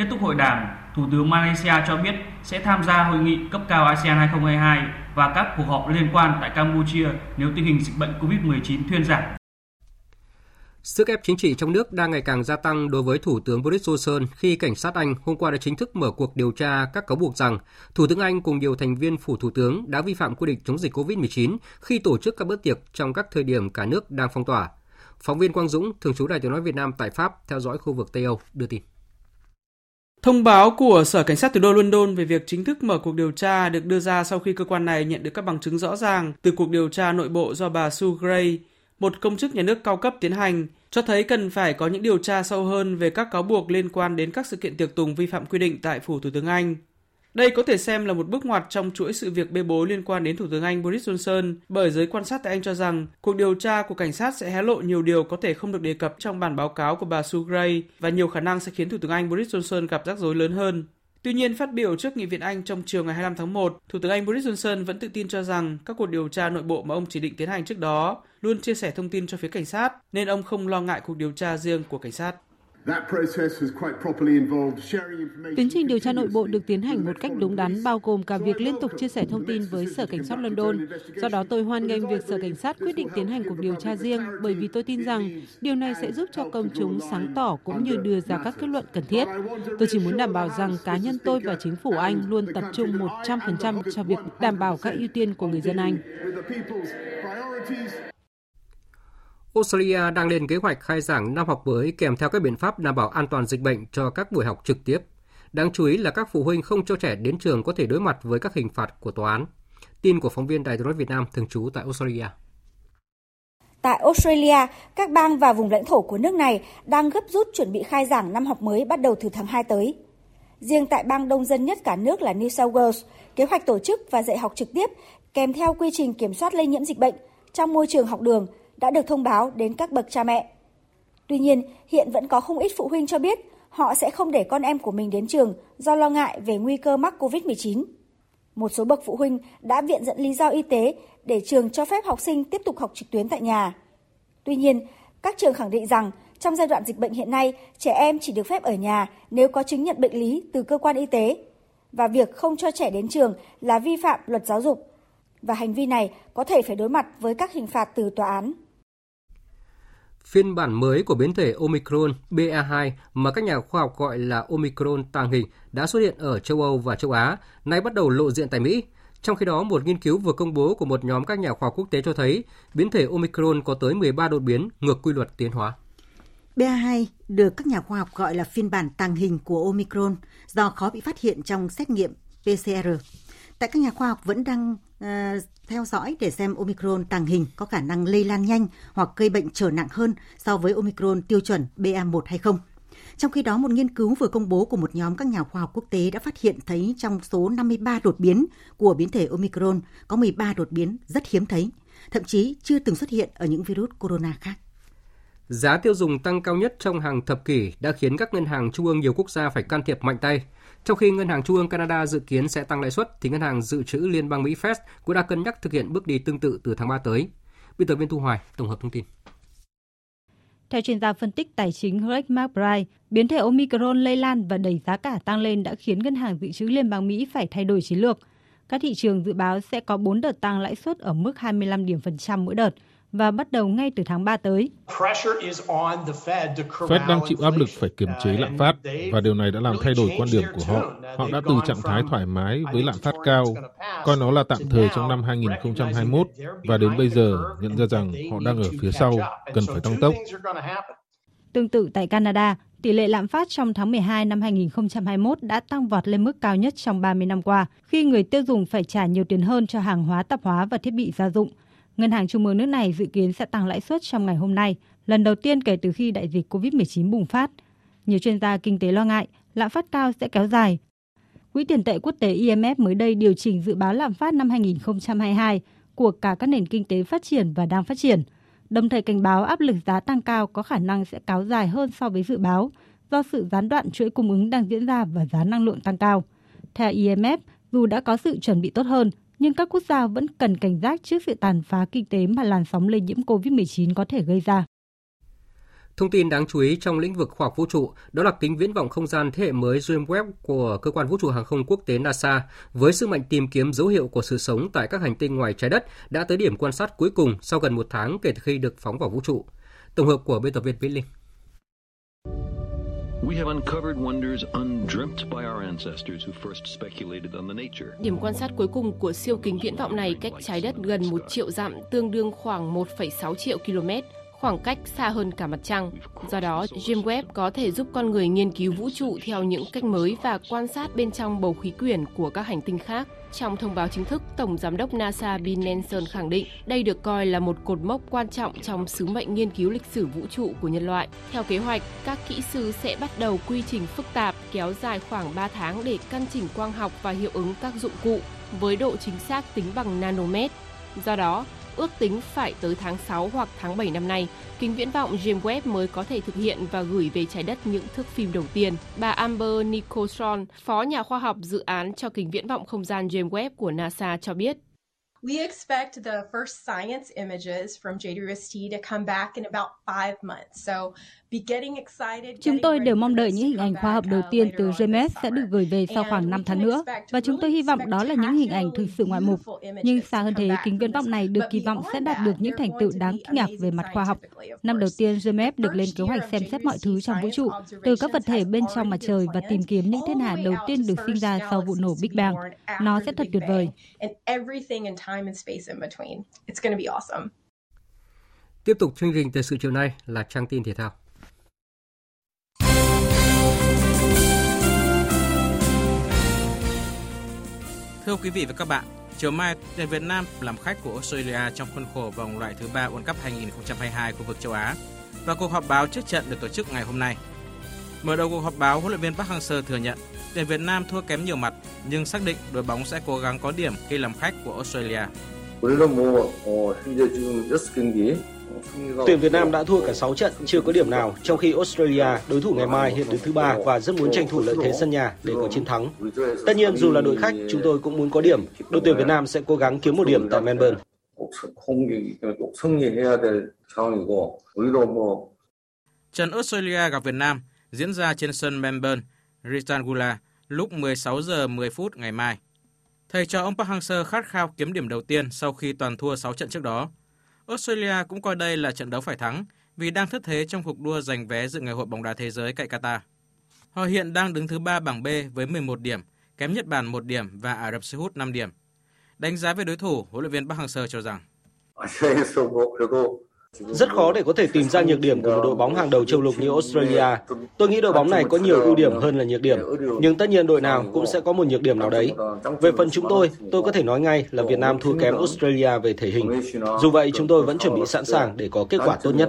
Kết thúc hội đàm, Thủ tướng Malaysia cho biết sẽ tham gia hội nghị cấp cao ASEAN 2022 và các cuộc họp liên quan tại Campuchia nếu tình hình dịch bệnh COVID-19 thuyên giảm.
Sức ép chính trị trong nước đang ngày càng gia tăng đối với Thủ tướng Boris Johnson khi cảnh sát Anh hôm qua đã chính thức mở cuộc điều tra các cáo buộc rằng Thủ tướng Anh cùng nhiều thành viên phủ Thủ tướng đã vi phạm quy định chống dịch COVID-19 khi tổ chức các bữa tiệc trong các thời điểm cả nước đang phong tỏa. Phóng viên Quang Dũng, thường trú Đài tiếng nói Việt Nam tại Pháp, theo dõi khu vực Tây Âu, đưa tin.
Thông báo của Sở Cảnh sát thủ đô London về việc chính thức mở cuộc điều tra được đưa ra sau khi cơ quan này nhận được các bằng chứng rõ ràng từ cuộc điều tra nội bộ do bà Sue Gray, một công chức nhà nước cao cấp tiến hành, cho thấy cần phải có những điều tra sâu hơn về các cáo buộc liên quan đến các sự kiện tiệc tùng vi phạm quy định tại phủ Thủ tướng Anh. Đây có thể xem là một bước ngoặt trong chuỗi sự việc bê bối liên quan đến Thủ tướng Anh Boris Johnson, bởi giới quan sát tại Anh cho rằng cuộc điều tra của cảnh sát sẽ hé lộ nhiều điều có thể không được đề cập trong bản báo cáo của bà Sue Gray và nhiều khả năng sẽ khiến Thủ tướng Anh Boris Johnson gặp rắc rối lớn hơn. Tuy nhiên, phát biểu trước Nghị viện Anh trong chiều ngày 25 tháng 1, Thủ tướng Anh Boris Johnson vẫn tự tin cho rằng các cuộc điều tra nội bộ mà ông chỉ định tiến hành trước đó luôn chia sẻ thông tin cho phía cảnh sát, nên ông không lo ngại cuộc điều tra riêng của cảnh sát.
Tiến trình điều tra nội bộ được tiến hành một cách đúng đắn, bao gồm cả việc liên tục chia sẻ thông tin với Sở Cảnh sát London. Do đó tôi hoan nghênh việc Sở Cảnh sát quyết định tiến hành cuộc điều tra riêng, bởi vì tôi tin rằng điều này sẽ giúp cho công chúng sáng tỏ cũng như đưa ra các kết luận cần thiết. Tôi chỉ muốn đảm bảo rằng cá nhân tôi và chính phủ Anh luôn tập trung 100% cho việc đảm bảo các ưu tiên của người dân Anh.
Australia đang lên kế hoạch khai giảng năm học mới kèm theo các biện pháp đảm bảo an toàn dịch bệnh cho các buổi học trực tiếp. Đáng chú ý là các phụ huynh không cho trẻ đến trường có thể đối mặt với các hình phạt của tòa án. Tin của phóng viên Đài tiếng Việt Nam thường trú tại Australia.
Tại Australia, các bang và vùng lãnh thổ của nước này đang gấp rút chuẩn bị khai giảng năm học mới bắt đầu từ tháng 2 tới. Riêng tại bang đông dân nhất cả nước là New South Wales, kế hoạch tổ chức và dạy học trực tiếp kèm theo quy trình kiểm soát lây nhiễm dịch bệnh trong môi trường học đường đã được thông báo đến các bậc cha mẹ. Tuy nhiên, hiện vẫn có không ít phụ huynh cho biết họ sẽ không để con em của mình đến trường do lo ngại về nguy cơ mắc COVID-19. Một số bậc phụ huynh đã viện dẫn lý do y tế để trường cho phép học sinh tiếp tục học trực tuyến tại nhà. Tuy nhiên, các trường khẳng định rằng trong giai đoạn dịch bệnh hiện nay, trẻ em chỉ được phép ở nhà nếu có chứng nhận bệnh lý từ cơ quan y tế và việc không cho trẻ đến trường là vi phạm luật giáo dục và hành vi này có thể phải đối mặt với các hình phạt từ tòa án.
Phiên bản mới của biến thể Omicron BA2 mà các nhà khoa học gọi là Omicron tàng hình đã xuất hiện ở châu Âu và châu Á, nay bắt đầu lộ diện tại Mỹ. Trong khi đó, một nghiên cứu vừa công bố của một nhóm các nhà khoa học quốc tế cho thấy biến thể Omicron có tới 13 đột biến ngược quy luật tiến hóa.
BA2 được các nhà khoa học gọi là phiên bản tàng hình của Omicron do khó bị phát hiện trong xét nghiệm PCR. Tại các nhà khoa học vẫn đang uh, theo dõi để xem Omicron tàng hình có khả năng lây lan nhanh hoặc gây bệnh trở nặng hơn so với Omicron tiêu chuẩn BA1 hay không. Trong khi đó, một nghiên cứu vừa công bố của một nhóm các nhà khoa học quốc tế đã phát hiện thấy trong số 53 đột biến của biến thể Omicron có 13 đột biến rất hiếm thấy, thậm chí chưa từng xuất hiện ở những virus corona khác.
Giá tiêu dùng tăng cao nhất trong hàng thập kỷ đã khiến các ngân hàng trung ương nhiều quốc gia phải can thiệp mạnh tay. Trong khi Ngân hàng Trung ương Canada dự kiến sẽ tăng lãi suất, thì Ngân hàng Dự trữ Liên bang Mỹ Fed cũng đã cân nhắc thực hiện bước đi tương tự từ tháng 3 tới. Biên tập viên Thu Hoài tổng hợp thông tin.
Theo chuyên gia phân tích tài chính Greg McBride, biến thể Omicron lây lan và đẩy giá cả tăng lên đã khiến Ngân hàng Dự trữ Liên bang Mỹ phải thay đổi chiến lược. Các thị trường dự báo sẽ có 4 đợt tăng lãi suất ở mức 25 điểm phần trăm mỗi đợt – và bắt đầu ngay từ tháng 3 tới.
Fed đang chịu áp lực phải kiềm chế lạm phát và điều này đã làm thay đổi quan điểm của họ. Họ đã từ trạng thái thoải mái với lạm phát cao, coi nó là tạm thời trong năm 2021 và đến bây giờ nhận ra rằng họ đang ở phía sau, cần phải tăng tốc.
Tương tự tại Canada, tỷ lệ lạm phát trong tháng 12 năm 2021 đã tăng vọt lên mức cao nhất trong 30 năm qua, khi người tiêu dùng phải trả nhiều tiền hơn cho hàng hóa tạp hóa và thiết bị gia dụng. Ngân hàng Trung ương nước này dự kiến sẽ tăng lãi suất trong ngày hôm nay, lần đầu tiên kể từ khi đại dịch COVID-19 bùng phát. Nhiều chuyên gia kinh tế lo ngại lạm phát cao sẽ kéo dài. Quỹ tiền tệ quốc tế IMF mới đây điều chỉnh dự báo lạm phát năm 2022 của cả các nền kinh tế phát triển và đang phát triển, đồng thời cảnh báo áp lực giá tăng cao có khả năng sẽ kéo dài hơn so với dự báo do sự gián đoạn chuỗi cung ứng đang diễn ra và giá năng lượng tăng cao. Theo IMF, dù đã có sự chuẩn bị tốt hơn, nhưng các quốc gia vẫn cần cảnh giác trước sự tàn phá kinh tế mà làn sóng lây nhiễm COVID-19 có thể gây ra.
Thông tin đáng chú ý trong lĩnh vực khoa học vũ trụ, đó là kính viễn vọng không gian thế hệ mới James Webb của cơ quan vũ trụ hàng không quốc tế NASA với sứ mệnh tìm kiếm dấu hiệu của sự sống tại các hành tinh ngoài trái đất đã tới điểm quan sát cuối cùng sau gần một tháng kể từ khi được phóng vào vũ trụ. Tổng hợp của biên tập viên Vĩnh Linh.
Điểm quan sát cuối cùng của siêu kính viễn vọng này cách trái đất gần 1 triệu dặm, tương đương khoảng 1,6 triệu km, khoảng cách xa hơn cả mặt trăng. Do đó, James Webb có thể giúp con người nghiên cứu vũ trụ theo những cách mới và quan sát bên trong bầu khí quyển của các hành tinh khác. Trong thông báo chính thức, Tổng Giám đốc NASA Bill Nelson khẳng định đây được coi là một cột mốc quan trọng trong sứ mệnh nghiên cứu lịch sử vũ trụ của nhân loại. Theo kế hoạch, các kỹ sư sẽ bắt đầu quy trình phức tạp kéo dài khoảng 3 tháng để căn chỉnh quang học và hiệu ứng các dụng cụ với độ chính xác tính bằng nanomet. Do đó, ước tính phải tới tháng 6 hoặc tháng 7 năm nay, kính viễn vọng James Webb mới có thể thực hiện và gửi về trái đất những thước phim đầu tiên. Bà Amber Nicholson, phó nhà khoa học dự án cho kính viễn vọng không gian James Webb của NASA cho biết. We expect the first science images from JWST to come back in about five months. So
Chúng tôi đều mong đợi những hình ảnh khoa học đầu tiên từ GMS sẽ được gửi về sau khoảng 5 tháng nữa, và chúng tôi hy vọng đó là những hình ảnh thực sự ngoại mục. Nhưng xa hơn thế, kính viễn vọng này được kỳ vọng sẽ đạt được những thành tựu đáng kinh ngạc về mặt khoa học. Năm đầu tiên, GMS được lên kế hoạch xem xét mọi thứ trong vũ trụ, từ các vật thể bên trong mặt trời và tìm kiếm những thiên hà đầu tiên được sinh ra sau vụ nổ Big Bang. Nó sẽ thật tuyệt vời.
Tiếp tục chương trình thời sự chiều nay là trang tin thể thao.
Thưa quý vị và các bạn, Chiều mai, tuyển Việt Nam làm khách của Australia trong khuôn khổ vòng loại thứ ba World Cup 2022 khu vực châu Á và cuộc họp báo trước trận được tổ chức ngày hôm nay. Mở đầu cuộc họp báo, huấn luyện viên Park Hang-seo thừa nhận tuyển Việt Nam thua kém nhiều mặt nhưng xác định đội bóng sẽ cố gắng có điểm khi làm khách của Australia.
Tuyển Việt Nam đã thua cả 6 trận, chưa có điểm nào, trong khi Australia, đối thủ ngày mai hiện đứng thứ ba và rất muốn tranh thủ lợi thế sân nhà để có chiến thắng. Tất nhiên dù là đội khách, chúng tôi cũng muốn có điểm. Đội tuyển Việt Nam sẽ cố gắng kiếm một điểm tại Melbourne.
Trận Australia gặp Việt Nam diễn ra trên sân Melbourne, Ritangula lúc 16 giờ 10 phút ngày mai. Thầy trò ông Park Hang-seo khát khao kiếm điểm đầu tiên sau khi toàn thua 6 trận trước đó. Australia cũng coi đây là trận đấu phải thắng vì đang thất thế trong cuộc đua giành vé dự ngày hội bóng đá thế giới tại Qatar. Họ hiện đang đứng thứ ba bảng B với 11 điểm, kém Nhật Bản 1 điểm và Ả Rập Xê Út 5 điểm. Đánh giá về đối thủ, huấn luyện viên Park Hang-seo cho rằng
rất khó để có thể tìm ra nhược điểm của một đội bóng hàng đầu châu lục như Australia. Tôi nghĩ đội bóng này có nhiều ưu điểm hơn là nhược điểm, nhưng tất nhiên đội nào cũng sẽ có một nhược điểm nào đấy. Về phần chúng tôi, tôi có thể nói ngay là Việt Nam thua kém Australia về thể hình. Dù vậy, chúng tôi vẫn chuẩn bị sẵn sàng để có kết quả tốt nhất.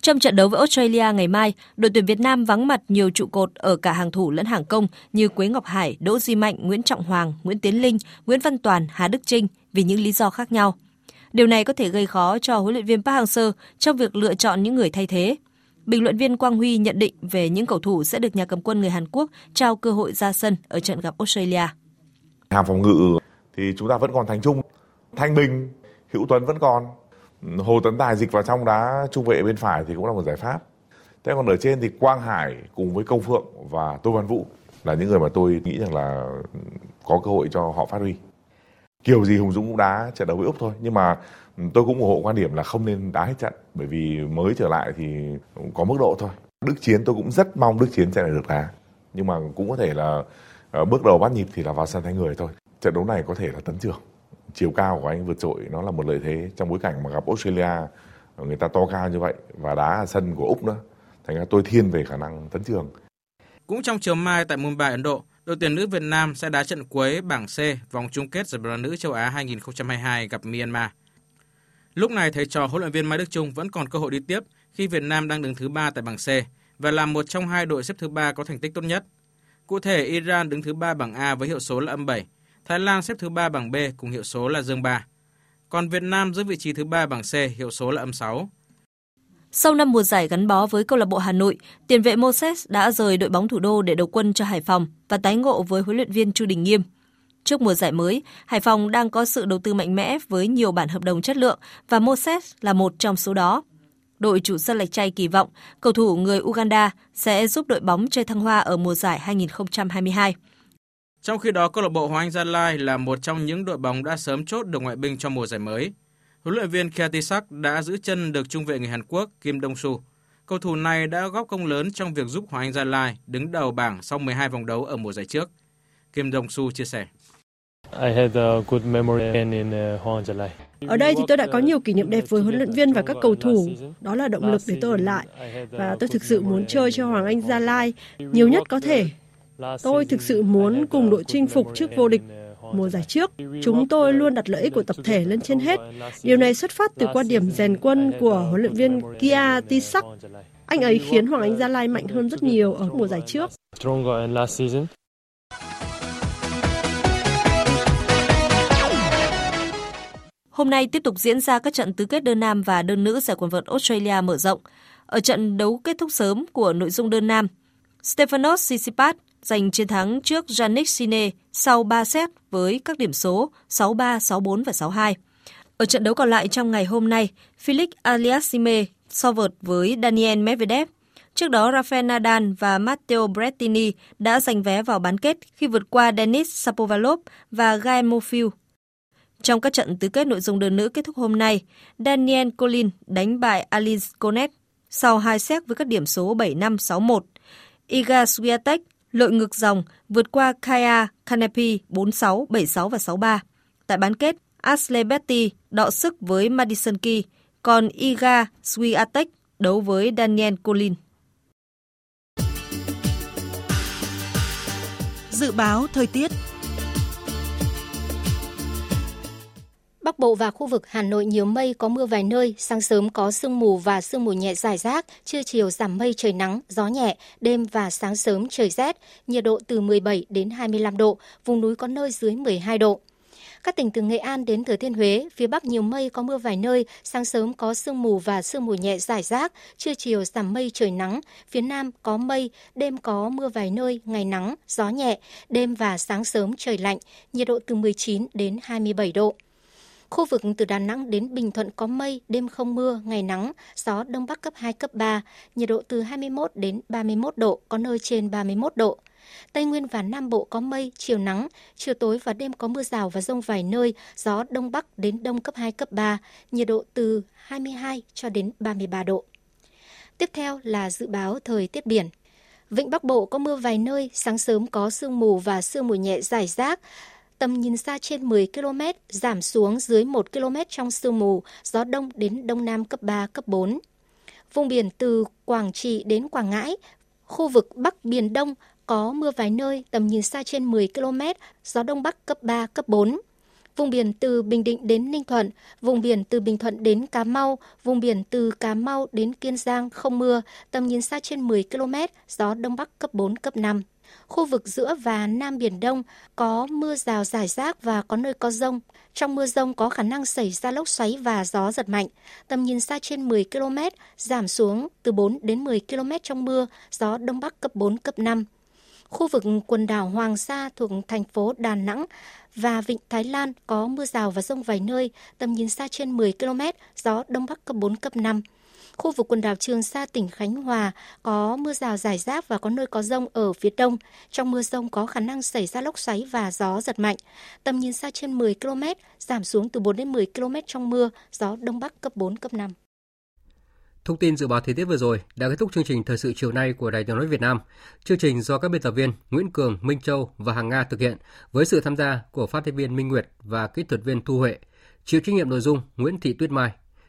Trong trận đấu với Australia ngày mai, đội tuyển Việt Nam vắng mặt nhiều trụ cột ở cả hàng thủ lẫn hàng công như Quế Ngọc Hải, Đỗ Duy Mạnh, Nguyễn Trọng Hoàng, Nguyễn Tiến Linh, Nguyễn Văn Toàn, Hà Đức Trinh vì những lý do khác nhau. Điều này có thể gây khó cho huấn luyện viên Park Hang-seo trong việc lựa chọn những người thay thế. Bình luận viên Quang Huy nhận định về những cầu thủ sẽ được nhà cầm quân người Hàn Quốc trao cơ hội ra sân ở trận gặp Australia.
Hàng phòng ngự thì chúng ta vẫn còn Thành Trung, Thanh Bình, Hữu Tuấn vẫn còn. Hồ Tấn Tài dịch vào trong đá trung vệ bên phải thì cũng là một giải pháp. Thế còn ở trên thì Quang Hải cùng với Công Phượng và Tô Văn Vũ là những người mà tôi nghĩ rằng là có cơ hội cho họ phát huy kiểu gì Hùng Dũng cũng đá trận đấu với Úc thôi. Nhưng mà ừ, tôi cũng ủng hộ quan điểm là không nên đá hết trận. Bởi vì mới trở lại thì có mức độ thôi. Đức Chiến, tôi cũng rất mong Đức Chiến sẽ lại được đá. Nhưng mà cũng có thể là ờ, bước đầu bắt nhịp thì là vào sân thay người thôi. Trận đấu này có thể là tấn trưởng. Chiều cao của anh vượt trội, nó là một lợi thế. Trong bối cảnh mà gặp Australia, người ta to cao như vậy và đá ở sân của Úc nữa, thành ra tôi thiên về khả năng tấn trường
cũng trong chiều mai tại Mumbai Ấn Độ đội tuyển nữ Việt Nam sẽ đá trận cuối bảng C vòng chung kết giải bóng đá nữ châu Á 2022 gặp Myanmar. Lúc này thầy trò huấn luyện viên Mai Đức Chung vẫn còn cơ hội đi tiếp khi Việt Nam đang đứng thứ ba tại bảng C và là một trong hai đội xếp thứ ba có thành tích tốt nhất. Cụ thể, Iran đứng thứ ba bảng A với hiệu số là âm 7, Thái Lan xếp thứ ba bảng B cùng hiệu số là dương 3. Còn Việt Nam giữ vị trí thứ ba bảng C, hiệu số là âm 6.
Sau năm mùa giải gắn bó với câu lạc bộ Hà Nội, tiền vệ Moses đã rời đội bóng thủ đô để đầu quân cho Hải Phòng và tái ngộ với huấn luyện viên Chu Đình Nghiêm. Trước mùa giải mới, Hải Phòng đang có sự đầu tư mạnh mẽ với nhiều bản hợp đồng chất lượng và Moses là một trong số đó. Đội chủ sân Lạch Tray kỳ vọng cầu thủ người Uganda sẽ giúp đội bóng chơi thăng hoa ở mùa giải 2022.
Trong khi đó, câu lạc bộ Hoàng Anh Gia Lai là một trong những đội bóng đã sớm chốt được ngoại binh cho mùa giải mới. Huấn luyện viên Kiatisak đã giữ chân được trung vệ người Hàn Quốc Kim Dong Su. Cầu thủ này đã góp công lớn trong việc giúp Hoàng Anh Gia Lai đứng đầu bảng sau 12 vòng đấu ở mùa giải trước. Kim Dong Su chia sẻ.
Uh, ở đây thì tôi đã có nhiều kỷ niệm đẹp với huấn luyện viên và các cầu thủ. Đó là động lực để tôi ở lại. Và tôi thực sự muốn chơi cho Hoàng Anh Gia Lai nhiều nhất có thể. Tôi thực sự muốn cùng đội chinh phục chức vô địch mùa giải trước. Chúng tôi luôn đặt lợi ích của tập thể lên trên hết. Điều này xuất phát từ quan điểm rèn quân của huấn luyện viên Kia Tisak. Anh ấy khiến Hoàng Anh Gia Lai mạnh hơn rất nhiều ở mùa giải trước.
Hôm nay tiếp tục diễn ra các trận tứ kết đơn nam và đơn nữ giải quần vợt Australia mở rộng. Ở trận đấu kết thúc sớm của nội dung đơn nam, Stefanos Tsitsipas giành chiến thắng trước Yannick Sine sau 3 set với các điểm số 6-3, 6-4 và 6-2. Ở trận đấu còn lại trong ngày hôm nay, Felix Aliassime so vợt với Daniel Medvedev. Trước đó, Rafael Nadal và Matteo Berrettini đã giành vé vào bán kết khi vượt qua Denis Shapovalov và Gael Monfils. Trong các trận tứ kết nội dung đơn nữ kết thúc hôm nay, Daniel Colin đánh bại Alice Konet sau 2 set với các điểm số 7-5, 6-1. Iga Swiatek lội ngược dòng vượt qua Kaya Kanepi 46, 76 và 63. Tại bán kết, Ashley Betty đọ sức với Madison Key, còn Iga Swiatek đấu với Daniel Colin.
Dự báo thời tiết
Bắc Bộ và khu vực Hà Nội nhiều mây có mưa vài nơi, sáng sớm có sương mù và sương mù nhẹ rải rác, trưa chiều giảm mây trời nắng, gió nhẹ, đêm và sáng sớm trời rét, nhiệt độ từ 17 đến 25 độ, vùng núi có nơi dưới 12 độ. Các tỉnh từ Nghệ An đến Thừa Thiên Huế, phía Bắc nhiều mây có mưa vài nơi, sáng sớm có sương mù và sương mù nhẹ rải rác, trưa chiều giảm mây trời nắng, phía Nam có mây, đêm có mưa vài nơi, ngày nắng, gió nhẹ, đêm và sáng sớm trời lạnh, nhiệt độ từ 19 đến 27 độ. Khu vực từ Đà Nẵng đến Bình Thuận có mây, đêm không mưa, ngày nắng, gió Đông Bắc cấp 2, cấp 3, nhiệt độ từ 21 đến 31 độ, có nơi trên 31 độ. Tây Nguyên và Nam Bộ có mây, chiều nắng, chiều tối và đêm có mưa rào và rông vài nơi, gió Đông Bắc đến Đông cấp 2, cấp 3, nhiệt độ từ 22 cho đến 33 độ. Tiếp theo là dự báo thời tiết biển. Vịnh Bắc Bộ có mưa vài nơi, sáng sớm có sương mù và sương mù nhẹ rải rác, tầm nhìn xa trên 10 km, giảm xuống dưới 1 km trong sương mù, gió đông đến đông nam cấp 3, cấp 4. Vùng biển từ Quảng Trị đến Quảng Ngãi, khu vực Bắc Biển Đông có mưa vài nơi, tầm nhìn xa trên 10 km, gió đông bắc cấp 3, cấp 4. Vùng biển từ Bình Định đến Ninh Thuận, vùng biển từ Bình Thuận đến Cà Mau, vùng biển từ Cà Mau đến Kiên Giang không mưa, tầm nhìn xa trên 10 km, gió đông bắc cấp 4, cấp 5. Khu vực giữa và Nam Biển Đông có mưa rào rải rác và có nơi có rông. Trong mưa rông có khả năng xảy ra lốc xoáy và gió giật mạnh. Tầm nhìn xa trên 10 km, giảm xuống từ 4 đến 10 km trong mưa, gió Đông Bắc cấp 4, cấp 5. Khu vực quần đảo Hoàng Sa thuộc thành phố Đà Nẵng và Vịnh Thái Lan có mưa rào và rông vài nơi, tầm nhìn xa trên 10 km, gió Đông Bắc cấp 4, cấp 5. Khu vực quần đảo Trường Sa, tỉnh Khánh Hòa có mưa rào rải rác và có nơi có rông ở phía đông. Trong mưa rông có khả năng xảy ra lốc xoáy và gió giật mạnh. Tầm nhìn xa trên 10 km, giảm xuống từ 4 đến 10 km trong mưa, gió đông bắc cấp 4, cấp 5.
Thông tin dự báo thời tiết vừa rồi đã kết thúc chương trình thời sự chiều nay của Đài Tiếng nói Việt Nam. Chương trình do các biên tập viên Nguyễn Cường, Minh Châu và Hàng Nga thực hiện với sự tham gia của phát thanh viên Minh Nguyệt và kỹ thuật viên Thu Huệ. Chịu trách nhiệm nội dung Nguyễn Thị Tuyết Mai.